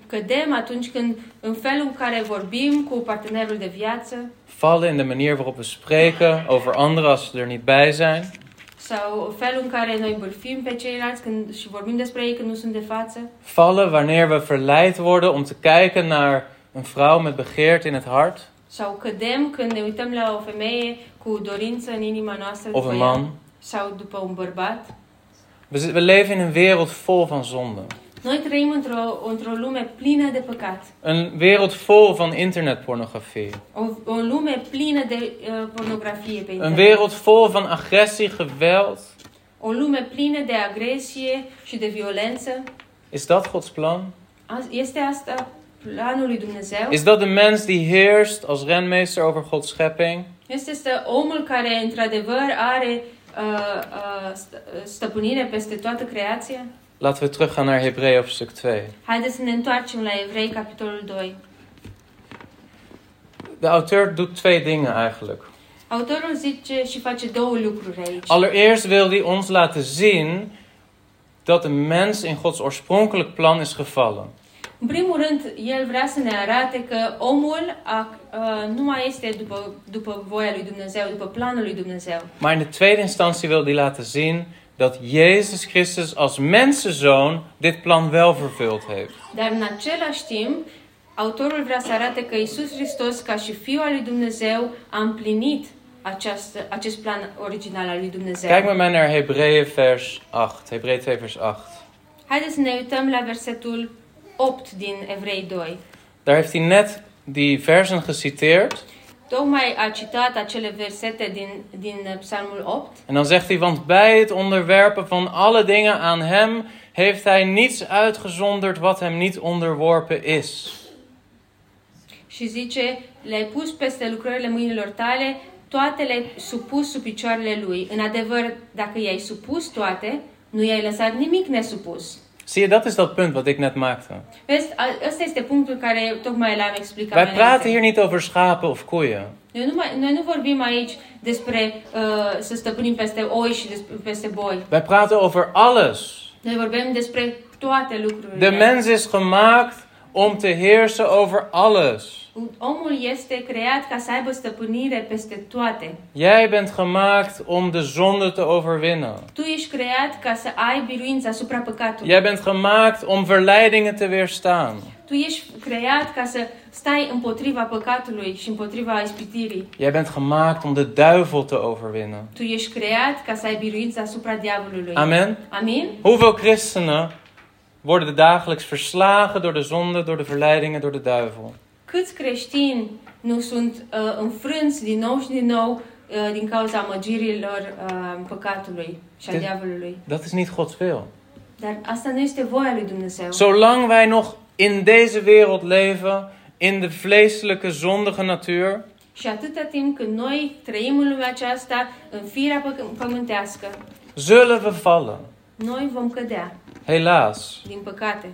Speaker 2: Cădem atunci când, în felul în care vorbim cu partenerul de viață,
Speaker 1: Vallen in de manier waarop we spreken over anderen als ze er niet bij zijn.
Speaker 2: sau felul în care noi bârfim pe ceilalți când, și vorbim despre ei când nu sunt de față,
Speaker 1: Vallen wanneer we verleid worden om te kijken naar een vrouw met begeerte in het hart.
Speaker 2: sau cădem când ne uităm la o femeie cu dorință în inima noastră
Speaker 1: Of een
Speaker 2: ea, sau după un bărbat.
Speaker 1: We, we leven in een wereld vol van zonde.
Speaker 2: Noi trăim într-o, într-o lume plină de păcat.
Speaker 1: Een wereld vol van internetpornografie.
Speaker 2: O, o lume plină de uh, pornografie pe
Speaker 1: Een
Speaker 2: internet.
Speaker 1: wereld vol van agressie, geweld.
Speaker 2: O lume plină de agresie și de violență.
Speaker 1: Is dat Gods plan?
Speaker 2: Este asta planul lui Dumnezeu?
Speaker 1: Is dat de mens die heerst als renmeester over Gods schepping?
Speaker 2: Este omul care într-adevăr are stăpânire peste toată creația?
Speaker 1: Laten we teruggaan naar Hebreeën hoofdstuk 2.
Speaker 2: Haideți să ne întoarcem la Evrei, capitolul 2.
Speaker 1: De auteur doet twee dingen eigenlijk.
Speaker 2: Autorul zice și face două lucruri aici.
Speaker 1: Allereerst wil hij ons laten zien dat de mens in Gods oorspronkelijk plan is gevallen.
Speaker 2: În primul rând, el vrea să ne arate că omul a, uh, nu mai este după, după voia lui Dumnezeu, după planul lui Dumnezeu.
Speaker 1: Maar in de tweede instantie wil hij laten zien dat Jezus Christus als mensenzoon dit plan wel vervuld heeft.
Speaker 2: Dar în același timp, autorul vrea să arate că Isus Hristos, ca și Fiul al lui Dumnezeu, a împlinit această, acest plan original al lui Dumnezeu.
Speaker 1: Kijk met mij naar Hebreeën vers 8. Hebreeën 2 vers 8.
Speaker 2: Haideți să ne uităm la versetul 8 din Evrei 2.
Speaker 1: Daar heeft hij net die versen geciteerd.
Speaker 2: Tocmai a citat acele versete din, din Psalmul 8
Speaker 1: En dan zegt hij, want bij het onderwerpen van alle dingen aan hem heeft hij niets uitgezonderd wat hem niet onderworpen is.
Speaker 2: și zice, le-ai pus peste lucrările mâinilor tale, toate le-ai supus sub picioarele lui. În adevăr, dacă i-ai supus toate, nu i-ai lăsat nimic nesupus.
Speaker 1: Zie je, dat is dat punt wat ik net maakte.
Speaker 2: Vezi, ăsta este punctul care tocmai l-am explicat.
Speaker 1: Wij praten hier niet over schapen of koeien.
Speaker 2: Noi nu, mai, noi nu vorbim aici despre uh, să stăpânim peste oi și despre, peste boi.
Speaker 1: Wij praten over alles.
Speaker 2: Noi vorbim despre toate lucrurile.
Speaker 1: De mens is gemaakt om te heersen over alles.
Speaker 2: Omul este creat ca să aibă stăpânire peste toate.
Speaker 1: Jij bent gemaakt om de zonde te overwinnen.
Speaker 2: Tu ești creat ca să ai biruință asupra păcatului.
Speaker 1: Jij bent gemaakt om verleidingen te weerstaan.
Speaker 2: Tu ești creat ca să stai împotriva păcatului și împotriva ispitirii.
Speaker 1: Jij bent gemaakt om de duivel te overwinnen.
Speaker 2: Tu ești creat ca să ai biruință asupra diavolului.
Speaker 1: Amen.
Speaker 2: Amin?
Speaker 1: Hoeveel christenen worden dagelijks verslagen door de zonde, door de verleidingen, door de duivel?
Speaker 2: Câți creștini nu sunt uh, înfrânți din nou și din nou uh, din cauza amăgirilor uh, păcatului și a diavolului?
Speaker 1: Dat is niet Gods wil.
Speaker 2: Dar asta nu este voia lui Dumnezeu.
Speaker 1: Zolang wij nog in deze wereld leven, in de vleeselijke zondige natuur,
Speaker 2: Și atâta timp când noi trăim în lumea aceasta, în firea pă- pământească,
Speaker 1: zullen we vallen.
Speaker 2: Noi vom cădea,
Speaker 1: Helaas.
Speaker 2: din păcate.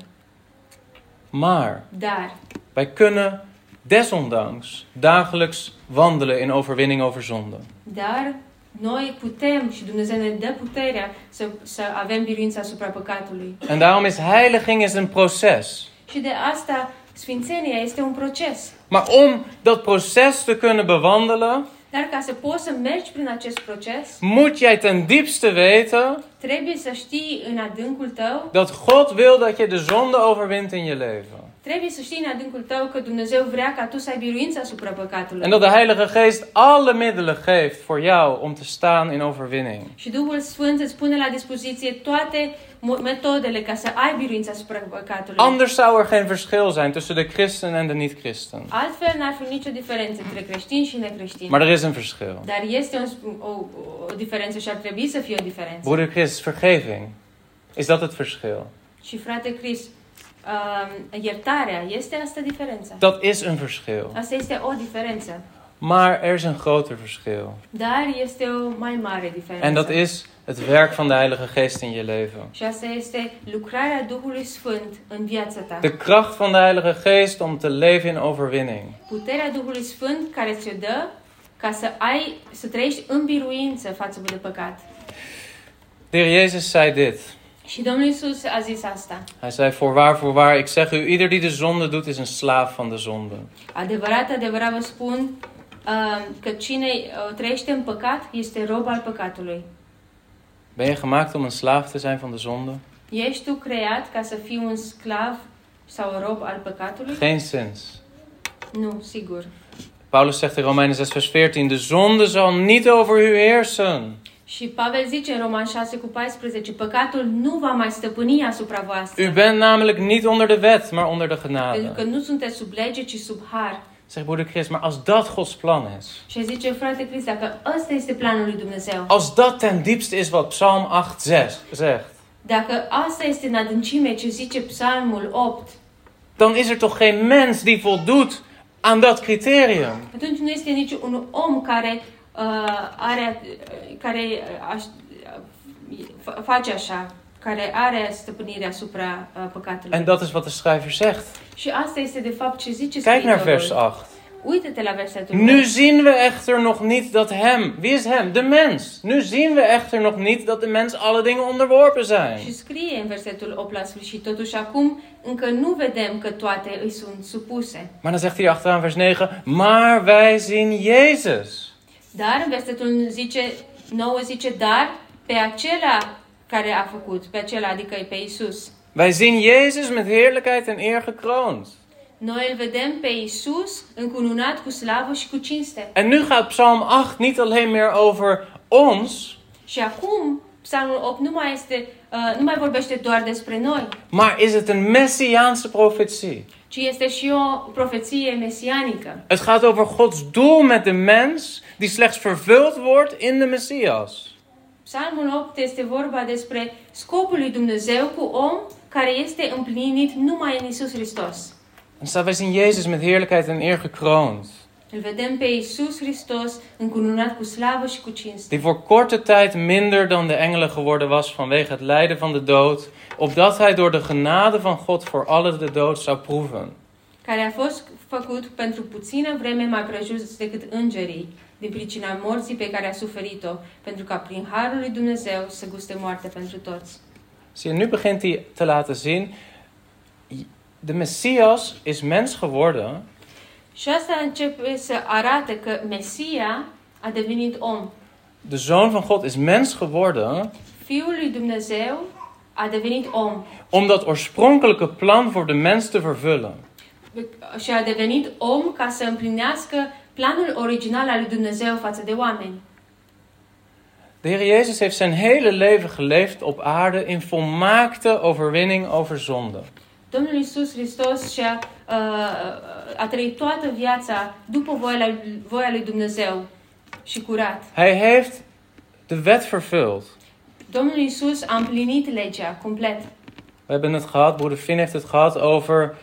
Speaker 1: Maar
Speaker 2: Dar
Speaker 1: wij kunnen desondanks dagelijks wandelen in overwinning over zonde.
Speaker 2: Dar noi putem și Dumnezeu ne dă puterea să, să avem biruința asupra păcatului.
Speaker 1: En daarom is heiliging is een proces.
Speaker 2: Și de asta Sfințenia este un proces.
Speaker 1: Maar om dat proces te kunnen bewandelen,
Speaker 2: Dar ca să poți să mergi prin acest proces,
Speaker 1: moet jij ten diepste weten
Speaker 2: trebuie să știi în adâncul tău,
Speaker 1: dat God wil dat je de zonde overwint in je leven.
Speaker 2: Trebuie să știi în adâncul tău că Dumnezeu vrea ca tu să ai biruință asupra păcatului.
Speaker 1: En dat de Heilige Geest alle middelen geeft voor jou om te staan in overwinning.
Speaker 2: Și Duhul Sfânt îți pune la dispoziție toate metodele ca să ai biruință asupra păcatului.
Speaker 1: Anders zou er geen verschil zijn tussen de christen en de niet-christen.
Speaker 2: Altfel n-ar fi nicio diferență între creștini și necreștini.
Speaker 1: Maar er is een verschil.
Speaker 2: Dar este un, o, o diferență și ar trebui să fie o diferență.
Speaker 1: Broeder Chris, vergeving. Is dat het verschil?
Speaker 2: Și frate Chris, um, iertarea, este asta diferența?
Speaker 1: Dat is een verschil.
Speaker 2: Asta este o diferență.
Speaker 1: Maar er is een groter verschil.
Speaker 2: Dar este o mai mare diferență.
Speaker 1: En dat is het werk van de Heilige Geest in je leven.
Speaker 2: Și asta este lucrarea Duhului Sfânt în viața ta.
Speaker 1: De kracht van de Heilige Geest om te leven in overwinning.
Speaker 2: Puterea Duhului Sfânt care ți-o dă ca să ai, să trăiești în biruință față de păcat.
Speaker 1: De Heer Jezus zei dit.
Speaker 2: Și Domnul Isus a zis asta.
Speaker 1: Hij zei, voorwaar, voorwaar, ik zeg u, ieder die de zonde doet, is een slaaf van de zonde.
Speaker 2: Adevărat, adevărat vă spun uh, că cine uh, trăiește în păcat este rob al păcatului.
Speaker 1: Ben je gemaakt om een slaaf te zijn van de zonde?
Speaker 2: Ești tu creat ca să fii un sclav sau rob al păcatului?
Speaker 1: Geen sens.
Speaker 2: Nu, sigur.
Speaker 1: Paulus zegt in Romeinen 6, vers 14: De zonde zal niet over u heersen.
Speaker 2: Și Pavel zice în Roman 6 cu 14, păcatul nu va mai stăpâni asupra voastră.
Speaker 1: U bent namelijk niet onder de wet, maar onder de
Speaker 2: Pentru că
Speaker 1: genade.
Speaker 2: nu sunteți sub lege, ci sub har.
Speaker 1: Zegt broeder Chris, maar als dat Gods plan is,
Speaker 2: Și zice, frate Crist, dacă ăsta este planul lui Dumnezeu,
Speaker 1: als dat ten diepste is wat Psalm 8 zes- zegt,
Speaker 2: dacă asta este în adâncime ce zice Psalmul 8,
Speaker 1: dan is er toch geen mens die voldoet aan dat criterium.
Speaker 2: Atunci nu este nici un om care are, uh, care uh, aș, fa- face așa, care are stăpânirea asupra uh, păcatului.
Speaker 1: En dat is wat de schrijver zegt.
Speaker 2: Și asta este de fapt ce zice
Speaker 1: Kijk naar vers
Speaker 2: Scriitorul.
Speaker 1: 8.
Speaker 2: Uită-te la versetul
Speaker 1: Nu
Speaker 2: 8.
Speaker 1: zien we echter nog niet dat hem, wie is hem? De mens. Nu zien we echter nog niet dat de mens alle dingen onderworpen
Speaker 2: Și
Speaker 1: zijn.
Speaker 2: scrie în versetul 8 la sfârșit, totuși acum încă nu vedem că toate îi sunt supuse.
Speaker 1: Maar dan zegt hij achteraan vers 9, maar wij zien Jezus.
Speaker 2: Dar în versetul zice, 9 zice, dar pe acela care a făcut, pe acela, adică pe Isus.
Speaker 1: Wij zien Jezus met heerlijkheid en eer gekroond.
Speaker 2: Noi îl vedem pe Isus încununat cu slavă și cu cinste.
Speaker 1: En nu gaat Psalm 8 niet alleen meer over ons,
Speaker 2: Și acum, Psalmul 8 nu mai, este, uh, nu mai vorbește doar despre noi,
Speaker 1: maar is het een messiaanse profetie.
Speaker 2: ci este și o profeție mesianică.
Speaker 1: Het gaat over Gods doel met de mens, die slechts vervuld wordt in de Messias.
Speaker 2: Psalmul 8 este vorba despre scopul lui Dumnezeu cu om care este împlinit numai în Isus Hristos.
Speaker 1: En staat, wij zien Jezus met heerlijkheid en eer gekroond.
Speaker 2: Îl vedem pe Isus Hristos încununat cu slavă și cu cinste.
Speaker 1: Die voor korte tijd minder dan de engelen geworden was vanwege het lijden van de dood, opdat hij door de genade van God voor alle de dood zou proeven.
Speaker 2: care a fost făcut pentru puțină vreme mai prejos decât îngerii, din pricina morții pe care a suferit-o, pentru ca prin harul lui Dumnezeu să guste moarte pentru toți.
Speaker 1: Zie je, nu begint hij te laten zien, de Messias is mens geworden
Speaker 2: Și asta începe să arate că Mesia a devenit om.
Speaker 1: De Zoon van God is mens geworden
Speaker 2: Fiul lui Dumnezeu a devenit om
Speaker 1: om dat oorspronkelijke plan voor de mens te vervullen.
Speaker 2: și a devenit om ca să împlinească planul original al lui Dumnezeu față de oameni.
Speaker 1: De Heer Jezus heeft zijn hele leven geleefd op aarde in volmaakte overwinning over zonde.
Speaker 2: Domnul Isus Hristos și-a uh, a trăit toată viața după voia voia lui Dumnezeu și curat.
Speaker 1: Hij heeft de wet vervuld.
Speaker 2: Domnul Isus a împlinit legea complet.
Speaker 1: We hebben het gehad, broeder Finn heeft het gehad over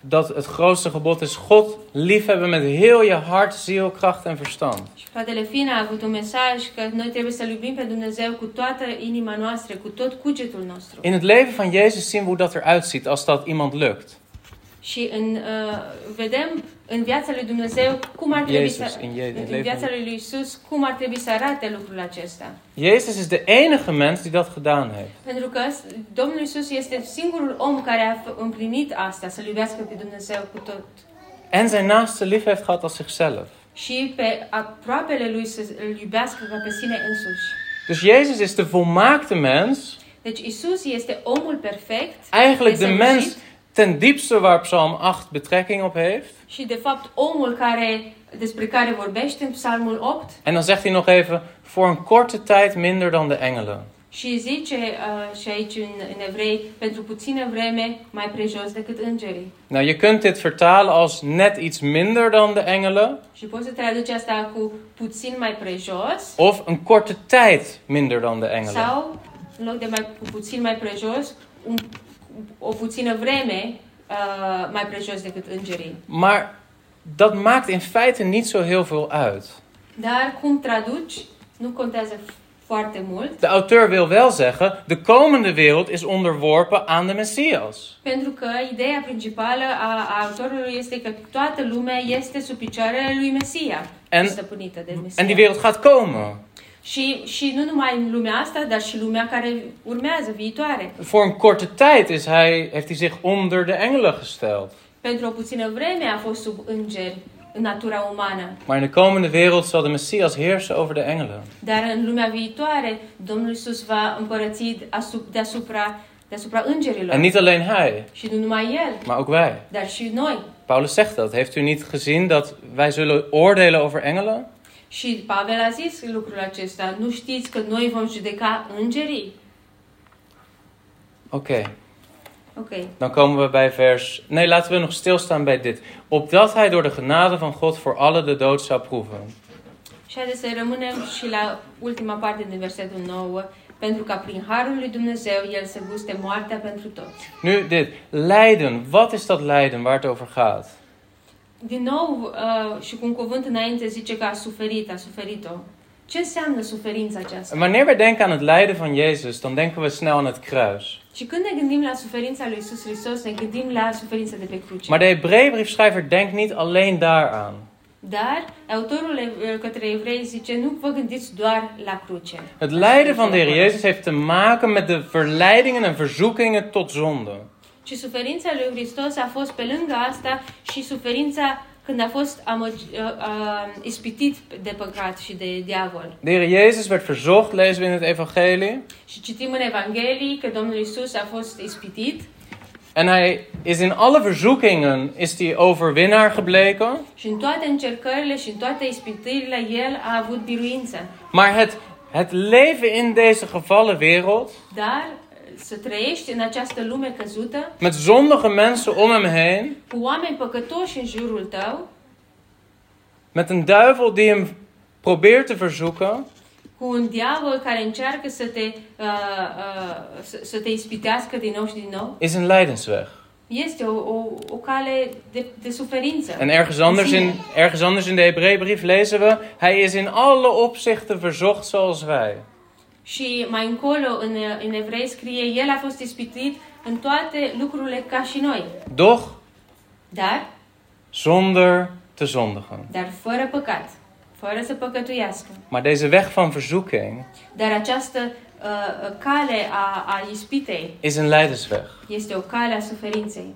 Speaker 1: dat het grootste gebod is God liefhebben met heel je hart, ziel, kracht en verstand.
Speaker 2: Și fratele Fina a avut un mesaj că noi trebuie să-L iubim pe Dumnezeu cu toată inima noastră, cu tot cugetul nostru.
Speaker 1: In het leven van Jezus zien we hoe dat eruit ziet als dat iemand lukt.
Speaker 2: Și în, uh, vedem în viața lui Dumnezeu cum ar trebui
Speaker 1: Jezus,
Speaker 2: să...
Speaker 1: in, je, in het
Speaker 2: În
Speaker 1: leven
Speaker 2: viața
Speaker 1: van...
Speaker 2: lui Isus, cum ar trebui să arate lucrul acesta.
Speaker 1: Jezus is de enige mens die dat gedaan heeft.
Speaker 2: Pentru că Domnul Isus este singurul om care a f- împlinit asta, să-L iubească pe Dumnezeu cu tot.
Speaker 1: En zijn naaste lief heeft gehad als zichzelf.
Speaker 2: Și pe aproapele lui să îl iubească ca pe sine însuși.
Speaker 1: Dus Jezus is de volmaakte mens.
Speaker 2: Deci Isus este omul perfect,
Speaker 1: Eigenlijk de
Speaker 2: desăvârșit
Speaker 1: mens ten diepste waar Psalm 8 betrekking op heeft.
Speaker 2: și de fapt omul care, despre care vorbește în Psalmul 8
Speaker 1: En dan zegt hij nog even, voor een korte tijd minder dan de engelen.
Speaker 2: și zice uh, și aici în, în evrei, pentru puțină vreme mai prejos decât îngerii.
Speaker 1: Nou, je kunt dit vertalen als net iets minder dan de engelen.
Speaker 2: Și poți să traduci asta cu puțin mai prejos
Speaker 1: Of een korte tijd minder dan de engelen.
Speaker 2: sau, în loc de mai, puțin mai prejos, un, o puțină vreme uh, mai prejos decât îngerii.
Speaker 1: Maar dat maakt in feite niet zo heel veel uit.
Speaker 2: Dar cum traduci, nu contează foarte mult,
Speaker 1: De auteur wil wel zeggen, de komende wereld is onderworpen aan de Messias.
Speaker 2: pentru că ideea principală a, a autorului este că toată lumea este sub picioarele lui Mesia,
Speaker 1: En,
Speaker 2: stăpânită de Mesia.
Speaker 1: en die wereld gaat komen.
Speaker 2: Și, și nu numai în lumea asta, dar și lumea care urmează, viitoare.
Speaker 1: Voor een korte tijd is hij, heeft hij zich onder de engelen gesteld.
Speaker 2: Pentru o puțină vreme a fost sub îngeri în natura umană.
Speaker 1: Maar in de komende wereld zal de Messias heersen over de engelen.
Speaker 2: Dar în lumea viitoare, Domnul Isus va împărăți asup- deasupra, deasupra îngerilor.
Speaker 1: En niet alleen hij,
Speaker 2: Și nu numai El,
Speaker 1: maar ook wij.
Speaker 2: dar și noi.
Speaker 1: Paulus zegt dat. Heeft u niet gezien dat wij zullen oordelen over engelen?
Speaker 2: Și Pavel a zis lucrul acesta. Nu știți că noi vom judeca îngerii?
Speaker 1: Oké,
Speaker 2: Ok.
Speaker 1: dan komen we bij vers. Nee, laten we nog stilstaan bij dit. Opdat hij door de genade van God voor alle de dood zou proeven.
Speaker 2: Și haideți să rămânem și la ultima parte din versetul 9. pentru ca prin harul lui Dumnezeu el să guste moartea pentru toți.
Speaker 1: Nu dit, lijden. Wat is dat lijden waar het over gaat?
Speaker 2: Din nou, uh, și cu un cuvânt înainte zice că a suferit, a suferit-o. Ce înseamnă suferința aceasta?
Speaker 1: Wanneer we denken aan het lijden van Jezus, dan denken we snel aan het kruis.
Speaker 2: Și când ne gândim la suferința lui Isus Hristos, ne gândim la suferința de pe cruce.
Speaker 1: Maar de Hebreeënbriefschrijver denkt niet alleen daaraan.
Speaker 2: Dar autorul ev- către evrei zice, nu vă gândiți doar la cruce.
Speaker 1: Het lijden van de Heer Jezus heeft te maken met de verleidingen en verzoekingen tot zonde.
Speaker 2: Ci suferința lui Hristos a fost pe lângă asta și suferința când a fost amăg, uh, uh, ispitit de păcat și de diavol.
Speaker 1: De Heer Jezus werd verzocht, lezen we in het Evangelie.
Speaker 2: Și citim în Evanghelii că Domnul Isus a fost ispitit
Speaker 1: En hij is in alle verzoekingen is hij overwinnaar gebleken.
Speaker 2: și în toate încercările și în toate ispitirile El a avut biruință.
Speaker 1: Maar het, het leven in deze gevallen wereld,
Speaker 2: uh, să trăiești în această lume căzută,
Speaker 1: met zondige mensen om hem heen,
Speaker 2: cu oameni păcătoși în jurul tău,
Speaker 1: met een duivel die hem probeert te verzoeken,
Speaker 2: cu un diavol care încearcă să te, uh, uh, să, să te ispitească din nou și din nou,
Speaker 1: is een lijdensweg.
Speaker 2: este o, o, o cale de, de suferință.
Speaker 1: En ergens anders, in, ergens anders in de Hebreeënbrief lezen we, hij is in alle opzichten verzocht zoals wij.
Speaker 2: Și mai încolo, în, în evrei, scrie, el a fost ispitit în toate lucrurile ca și noi.
Speaker 1: Doch
Speaker 2: Dar,
Speaker 1: zonder te zondigen.
Speaker 2: dar fără păcat, fără să păcătuiască.
Speaker 1: Maar deze weg van verzoeking
Speaker 2: Dar această uh, cale a, a ispitei
Speaker 1: is een lijdensweg.
Speaker 2: este o cale a suferinței.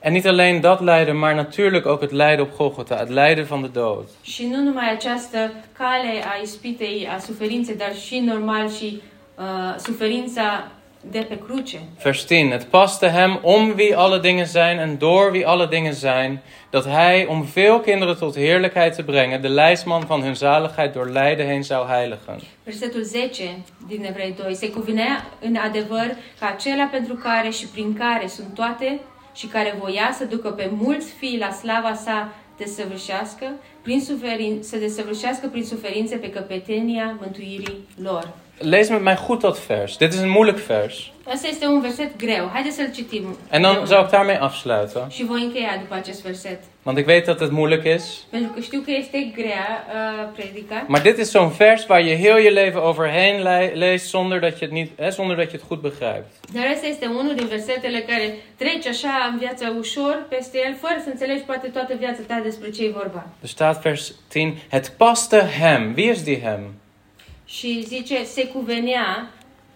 Speaker 1: En niet alleen dat lijden, maar natuurlijk ook het lijden op Golgotha, het lijden van de dood.
Speaker 2: Și nu numai această cale a ispitei, a suferinței, dar și normal și uh, suferința de pe cruce.
Speaker 1: Vers 10. Het paste hem om wie alle dingen zijn en door wie alle dingen zijn, dat hij, om veel kinderen tot heerlijkheid te brengen, de leidsman van hun zaligheid door lijden heen zou heiligen.
Speaker 2: Versetul 10 din Evrei 2. Se cuvinea în adevăr ca acela pentru care și prin care sunt toate și care voia să ducă pe mulți fii la slava sa desăvârșească, prin suferin, să desăvârșească prin suferințe pe căpetenia mântuirii lor.
Speaker 1: Lees met mij goed dat vers. Dit is een moeilijk vers.
Speaker 2: Asta este un verset greu. Haideți să-l citim.
Speaker 1: En dan zou ik daarmee afsluiten.
Speaker 2: Și voi încheia după acest verset.
Speaker 1: Want ik weet dat het moeilijk is.
Speaker 2: Pentru că știu că este grea uh, predica.
Speaker 1: Maar dit is zo'n vers waar je heel je leven overheen le- leest zonder dat je het, niet, hè, zonder dat je het goed begrijpt.
Speaker 2: Dar ăsta este unul din versetele care treci așa în viața ușor peste el, fără să înțelegi poate toată viața ta despre ce e vorba.
Speaker 1: Er staat vers 10. Het paste hem. Wie is die hem?
Speaker 2: Și zice, se cuvenea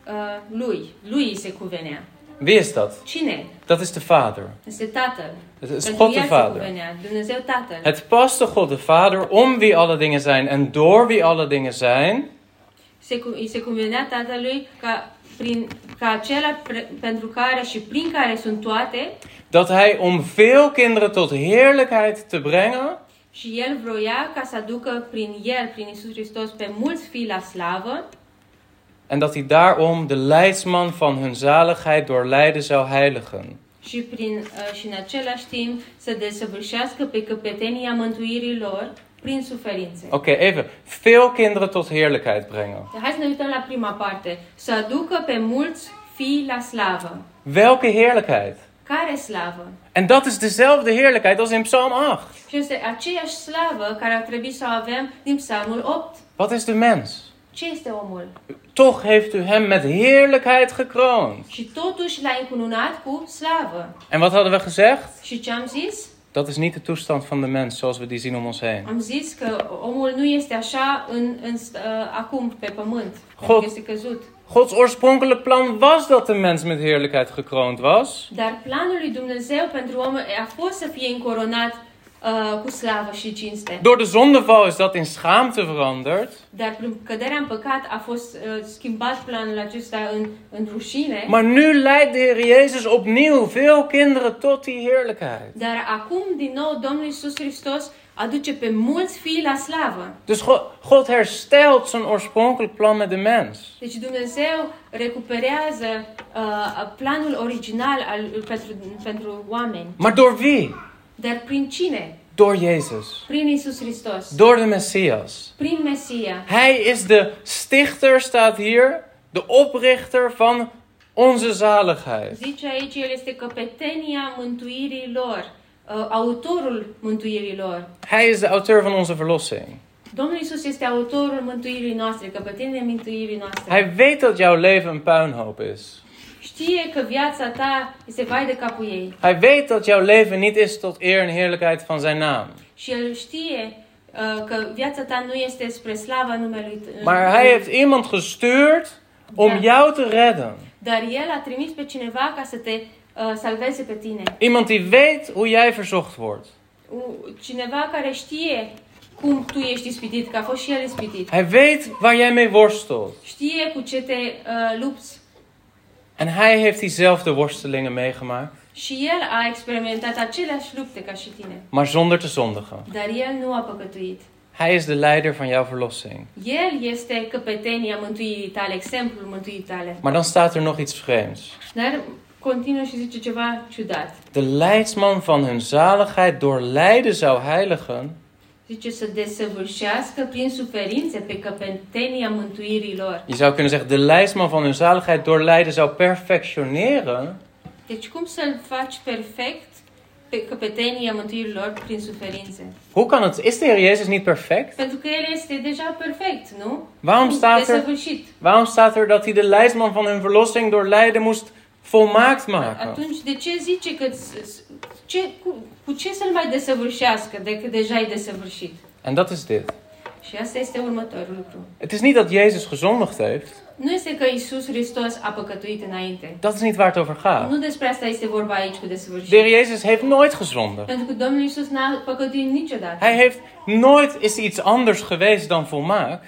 Speaker 2: uh, lui. Lui se cuvenea.
Speaker 1: Wie is dat?
Speaker 2: Cine?
Speaker 1: Dat is de Vader.
Speaker 2: Este Tatăl.
Speaker 1: Het is God de Vader.
Speaker 2: Dumnezeu Tatăl.
Speaker 1: Het paste God de Vader om wie alle dingen zijn en door wie alle dingen zijn,
Speaker 2: Se, cuvenea Tatălui ca, prin, ca acela pre, pentru care și prin care sunt toate
Speaker 1: dat hij om veel kinderen tot heerlijkheid te brengen,
Speaker 2: și el vroia ca să aducă prin el, prin Isus Hristos, pe mulți fii la slavă
Speaker 1: en dat hij daarom de leidsman van hun zaligheid door lijden zou heiligen.
Speaker 2: și, prin, uh, și în același timp să desăvârșească pe căpetenia mântuirii lor prin suferințe.
Speaker 1: Oké, even. Veel kinderen tot heerlijkheid brengen.
Speaker 2: Hai să ne uităm la prima parte. Să aducă pe mulți fii la slavă.
Speaker 1: Welke heerlijkheid?
Speaker 2: Care slavă?
Speaker 1: En dat is dezelfde heerlijkheid als in Psalm 8.
Speaker 2: Și este aceeași slavă care ar trebui să o avem din Psalmul 8.
Speaker 1: Wat is de mens?
Speaker 2: Ce este omul?
Speaker 1: Toch heeft u hem met heerlijkheid gekroond.
Speaker 2: Și totuși l-a încununat cu slavă.
Speaker 1: En wat hadden we gezegd?
Speaker 2: Și ce am zis?
Speaker 1: Dat is niet de toestand van de mens zoals we die zien om ons heen.
Speaker 2: Am zis că omul nu este așa în, în, uh, acum pe pământ.
Speaker 1: God.
Speaker 2: este căzut.
Speaker 1: Gods oorspronkelijke plan was dat de mens met heerlijkheid gekroond was.
Speaker 2: Dar planul lui Dumnezeu pentru om a fost să fie încoronat uh, cu slavă și cinste.
Speaker 1: Door de zondeval is dat in schaamte veranderd.
Speaker 2: Dar prin căderea în păcat a fost uh, schimbat planul acesta în, în rușine.
Speaker 1: Maar nu leidt de Heer Jezus opnieuw veel kinderen tot die heerlijkheid.
Speaker 2: Dar acum, din nou, Domnul Isus Hristos aduce pe mulți fii la slavă.
Speaker 1: Dus God, God herstelt zijn oorspronkelijk plan met de mens.
Speaker 2: Deci Dumnezeu recuperează uh, planul original al, pentru, pentru oameni.
Speaker 1: Maar door wie?
Speaker 2: Dar prin cine?
Speaker 1: Door Jezus.
Speaker 2: Prin Isus Hristos.
Speaker 1: Door de Messias.
Speaker 2: Prin Mesia.
Speaker 1: Hij is de stichter, staat hier, de oprichter van onze zaligheid.
Speaker 2: Zice aici, El este căpetenia mântuirii lor, autorul mântuirii lor.
Speaker 1: Hij is de auteur van onze verlossing.
Speaker 2: Domnul Isus este autorul mântuirii noastre, căpetenia mântuirii noastre.
Speaker 1: Hij weet dat jouw leven een puinhoop is.
Speaker 2: Știe că viața ta este vai de capul ei.
Speaker 1: Hij weet dat jouw leven niet is tot eer en heerlijkheid van zijn naam.
Speaker 2: Și El știe uh, că viața ta nu este spre slava numelui t-
Speaker 1: Maar hij heeft iemand gestuurd om
Speaker 2: Ja.
Speaker 1: jou te redden.
Speaker 2: Dar El a trimis pe cineva ca să te uh, salveze pe tine.
Speaker 1: Iemand die weet hoe jij verzocht wordt.
Speaker 2: Cineva care știe cum tu ești ispitit, că a fost și El ispitit.
Speaker 1: Hij weet waar jij mee worstelt.
Speaker 2: Știe cu ce te uh, lupți.
Speaker 1: En hij heeft diezelfde worstelingen meegemaakt,
Speaker 2: Și El a experimentat aceleași lupte ca și tine.
Speaker 1: maar zonder te zondigen.
Speaker 2: Dar El nu a păcătuit.
Speaker 1: Hij is de leider van jouw verlossing.
Speaker 2: El este căpetenia mântuirii tale, exemplul mântuirii tale.
Speaker 1: Maar dan staat er nog iets vreemds.
Speaker 2: Dar continuă și zice ceva ciudat.
Speaker 1: De leidsman van hun zaligheid door lijden zou heiligen,
Speaker 2: Zice să desăvârșească prin suferințe pe căpetenia mântuirii lor.
Speaker 1: je zou kunnen zeggen, de leidsman van hun zaligheid door lijden zou perfectioneren.
Speaker 2: Deci cum să-l faci perfect pe căpetenia mântuirii lor prin suferințe?
Speaker 1: Hoe kan het? Is de Heer Jezus niet perfect?
Speaker 2: Pentru că El este deja perfect, nu?
Speaker 1: Waarom staat er, waarom staat er dat hij de leidsman van hun verlossing door lijden moest volmaakt maken?
Speaker 2: Atunci de ce zice că s- s- ce, cu, cu ce să-l mai desăvârșească decât deja e desăvârșit?
Speaker 1: En dat is dit.
Speaker 2: Și asta este următorul lucru.
Speaker 1: Het is niet dat Jezus gezondigd heeft.
Speaker 2: Nu este că Isus Hristos a păcătuit înainte.
Speaker 1: Dat is niet waar het over gaat.
Speaker 2: Nu despre asta este vorba aici cu
Speaker 1: De. Heer Jezus heeft nooit gezondigd.
Speaker 2: Pentru că Domnul Isus n-a păcătuit niciodată.
Speaker 1: Hij heeft nooit is iets anders geweest dan volmaakt.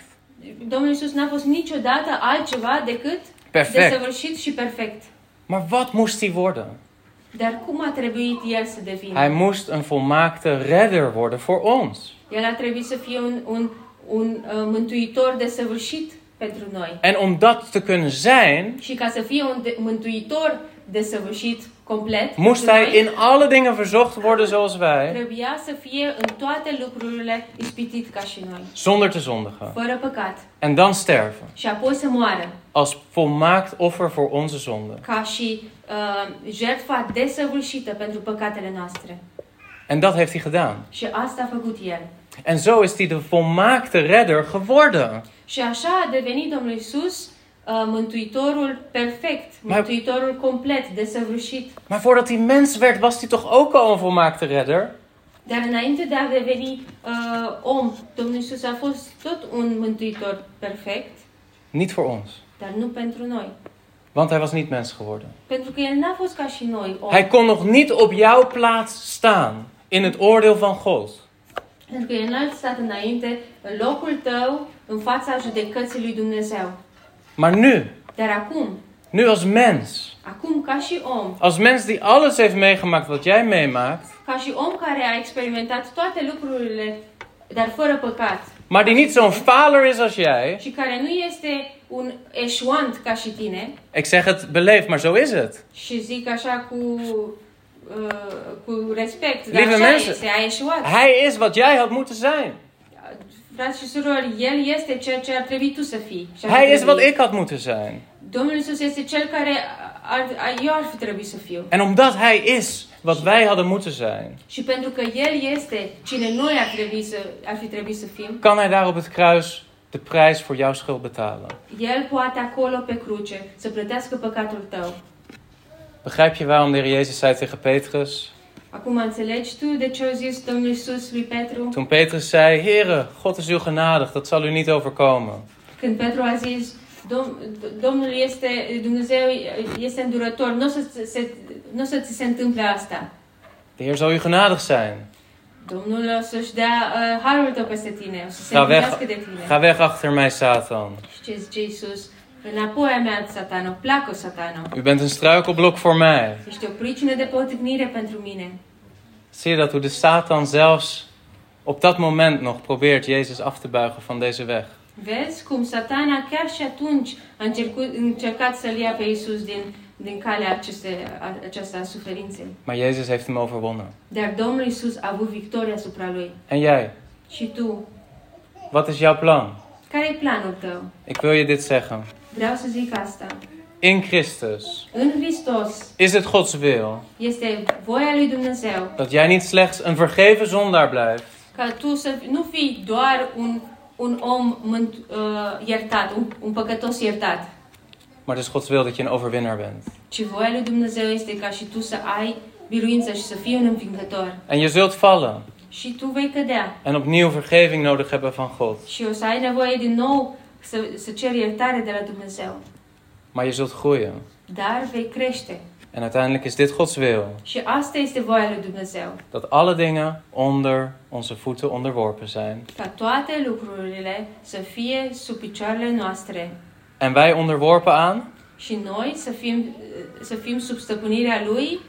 Speaker 2: Domnul Isus n-a fost niciodată altceva decât
Speaker 1: Perfect.
Speaker 2: desăvârșit și perfect.
Speaker 1: Maar wat moest hij worden?
Speaker 2: Dar cum a trebuit El să devină?
Speaker 1: Hij moest een volmaakte redder worden voor ons.
Speaker 2: El a trebuit să fie un, un, un uh, mântuitor desăvârșit pentru noi.
Speaker 1: En om dat te kunnen zijn,
Speaker 2: Și ca să fie un de- mântuitor desăvârșit complet,
Speaker 1: moest hij in alle dingen verzocht worden zoals wij,
Speaker 2: trebuia să fie în toate lucrurile ispitit ca și noi,
Speaker 1: zonder te zondigen.
Speaker 2: fără păcat.
Speaker 1: En dan sterven,
Speaker 2: Și apoi să moară,
Speaker 1: als volmaakt offer voor onze zonde.
Speaker 2: ca și uh, jertfa desăvârșită pentru păcatele noastre.
Speaker 1: En dat heeft hij gedaan.
Speaker 2: Și asta a făcut El.
Speaker 1: En zo is hij de volmaakte redder geworden.
Speaker 2: Și așa a devenit Domnul Isus mântuitorul perfect,
Speaker 1: Mai-
Speaker 2: mântuitorul complet, desăvârșit.
Speaker 1: Maar voordat hij mens werd, was hij toch ook al een volmaakte redder?
Speaker 2: Dar înainte de a deveni uh, om, Domnul Isus a fost tot un mântuitor perfect,
Speaker 1: Niet voor ons.
Speaker 2: dar nu pentru noi.
Speaker 1: Want hij was niet mens geworden.
Speaker 2: Pentru că El n-a fost ca și noi om.
Speaker 1: Hij kon nog niet op jouw plaats staan in het oordeel van God.
Speaker 2: Pentru că El n-a stat înainte, în locul tău, în fața judecății lui Dumnezeu.
Speaker 1: Maar nu,
Speaker 2: Dar acum,
Speaker 1: nu als mens,
Speaker 2: acum ca și om,
Speaker 1: als mens die alles heeft meegemaakt wat jij meemaakt,
Speaker 2: ca și om care a experimentat toate lucrurile, dar fără păcat,
Speaker 1: maar die niet zo'n faler is als jij.
Speaker 2: și care nu este un eșuant ca și tine,
Speaker 1: Ik zeg het beleefd, maar zo is het.
Speaker 2: și zic așa cu, uh, cu respect,
Speaker 1: Lieve mensen. Hij is wat jij had moeten zijn.
Speaker 2: Frați și surori, El este ceea ce ar trebui tu să fii. Și
Speaker 1: Hij is wat ik had moeten zijn.
Speaker 2: Domnul Isus este cel care ar, ar, eu ar fi trebuit să fiu.
Speaker 1: En omdat hij is wat wij hadden moeten zijn,
Speaker 2: Și pentru că El este cine noi ar, trebui să, ar fi trebuit să fim,
Speaker 1: kan hij daar op het kruis de prijs voor jouw schuld betalen.
Speaker 2: El poate acolo pe cruce să plătească păcatul tău.
Speaker 1: Begrijp je waarom de Heer Jezus zei tegen Petrus?
Speaker 2: Acum înțelegi tu de ce a zis Domnul Isus lui Petru?
Speaker 1: Toen Petrus zei, Heere, God is u genadig, dat zal u niet overkomen.
Speaker 2: Când Petru a zis, Dom, Domnul este, Dumnezeu este îndurător, nu o să, se, nu să ți se întâmple asta.
Speaker 1: De Heer zal u genadig zijn.
Speaker 2: Domnul o să-și dea uh, harul tău peste tine, o să se
Speaker 1: Ga weg,
Speaker 2: de tine.
Speaker 1: ga weg achter mij, Satan.
Speaker 2: Și ce zice Iisus?
Speaker 1: U bent een struikelblok voor mij. Zie je dat hoe de Satan zelfs op dat moment nog probeert Jezus af te buigen van deze weg?
Speaker 2: Vezi cum satana chiar și atunci a încercut, încercat să-l ia pe Iisus din, din calea aceste, a, aceasta a suferinței.
Speaker 1: Maar Jezus heeft hem overwonnen.
Speaker 2: Dar Domnul Iisus a avut victoria asupra lui.
Speaker 1: En jij,
Speaker 2: Și tu,
Speaker 1: wat is jouw plan?
Speaker 2: care e planul tău?
Speaker 1: Ik wil je dit zeggen.
Speaker 2: Vreau să zic asta.
Speaker 1: In Christus
Speaker 2: În Hristos
Speaker 1: is het Gods will
Speaker 2: este voia lui Dumnezeu
Speaker 1: dat jij niet slechts een vergeven zondaar blijft,
Speaker 2: ca tu să nu fii doar un, un om mânt, uh, iertat, un, un păcătos iertat,
Speaker 1: maar het is Gods will dat je een overwinnaar bent.
Speaker 2: ci voia lui Dumnezeu este ca și tu să ai biruință și să fii un învingător.
Speaker 1: En je zult vallen
Speaker 2: Și tu vei cădea
Speaker 1: en opnieuw vergeving nodig hebben van God.
Speaker 2: și o să ai nevoie din nou să, să ceri iertare de la Dumnezeu.
Speaker 1: Maar je zult groeien.
Speaker 2: Dar vei crește.
Speaker 1: En uiteindelijk is dit Gods will.
Speaker 2: Și asta este voia lui Dumnezeu.
Speaker 1: Dat alle dingen onder onze voeten onderworpen zijn.
Speaker 2: Ca toate lucrurile să fie sub picioarele noastre.
Speaker 1: En wij onderworpen aan
Speaker 2: Și noi să fim, să fim sub stăpânirea lui,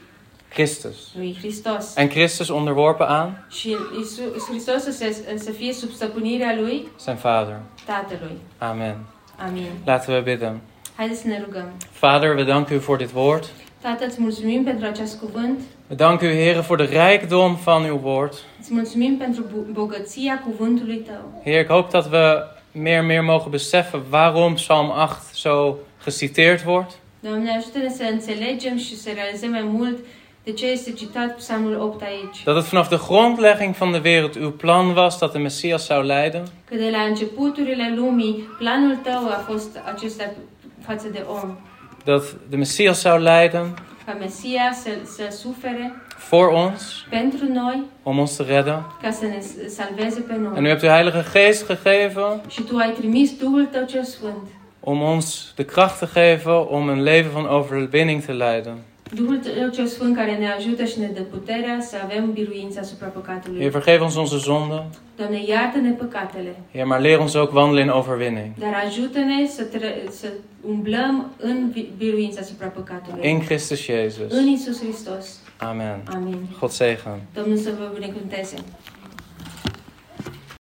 Speaker 1: Christus.
Speaker 2: lui Hristos.
Speaker 1: En Christus onderworpen aan
Speaker 2: Și Iisus Hristos să, să fie sub stăpânirea lui,
Speaker 1: zijn Vader.
Speaker 2: Tatălui.
Speaker 1: Amen.
Speaker 2: Amin.
Speaker 1: Laten we bidden.
Speaker 2: Haideți să ne rugăm.
Speaker 1: Vader, we danken u voor dit woord.
Speaker 2: Tată, îți mulțumim pentru acest cuvânt.
Speaker 1: We danken u, Heer, voor de rijkdom van uw woord.
Speaker 2: Îți mulțumim pentru bogăția cuvântului tău.
Speaker 1: Heer, ik hoop dat we meer en meer mogen beseffen waarom Psalm 8 zo geciteerd wordt.
Speaker 2: Doamne, ajută-ne să înțelegem și să realizăm mai mult de ce este citat Psalmul 8 aici.
Speaker 1: Dat het vanaf de grondlegging van de wereld uw plan was dat de Messias zou lijden.
Speaker 2: Că de la începuturile lumii, planul tău a fost acesta față de om.
Speaker 1: Dat de Messias zou lijden
Speaker 2: Ca Mesia să, să sufere
Speaker 1: voor ons,
Speaker 2: pentru noi,
Speaker 1: om ons te redden.
Speaker 2: ca să ne salveze pe
Speaker 1: En u
Speaker 2: noi.
Speaker 1: hebt uw Heilige Geest gegeven
Speaker 2: Și tu ai trimis Duhul tău cel Sfânt.
Speaker 1: om ons de kracht te geven om een leven van overwinning te leiden.
Speaker 2: Duhul tău cel Sfânt care ne ajută și ne dă puterea să avem biruința asupra păcatului.
Speaker 1: Heer, vergeef ons onze zonden.
Speaker 2: Doamne, iartă-ne păcatele,
Speaker 1: Heer, maar leer ons ook wandelen in overwinning.
Speaker 2: dar ajută-ne să, tre- să umblăm în vi- biruința asupra păcatului.
Speaker 1: In Christus Jezus.
Speaker 2: În Isus Hristos.
Speaker 1: Amen.
Speaker 2: Amin.
Speaker 1: God zegen.
Speaker 2: Domnul să vă binecuvânteze.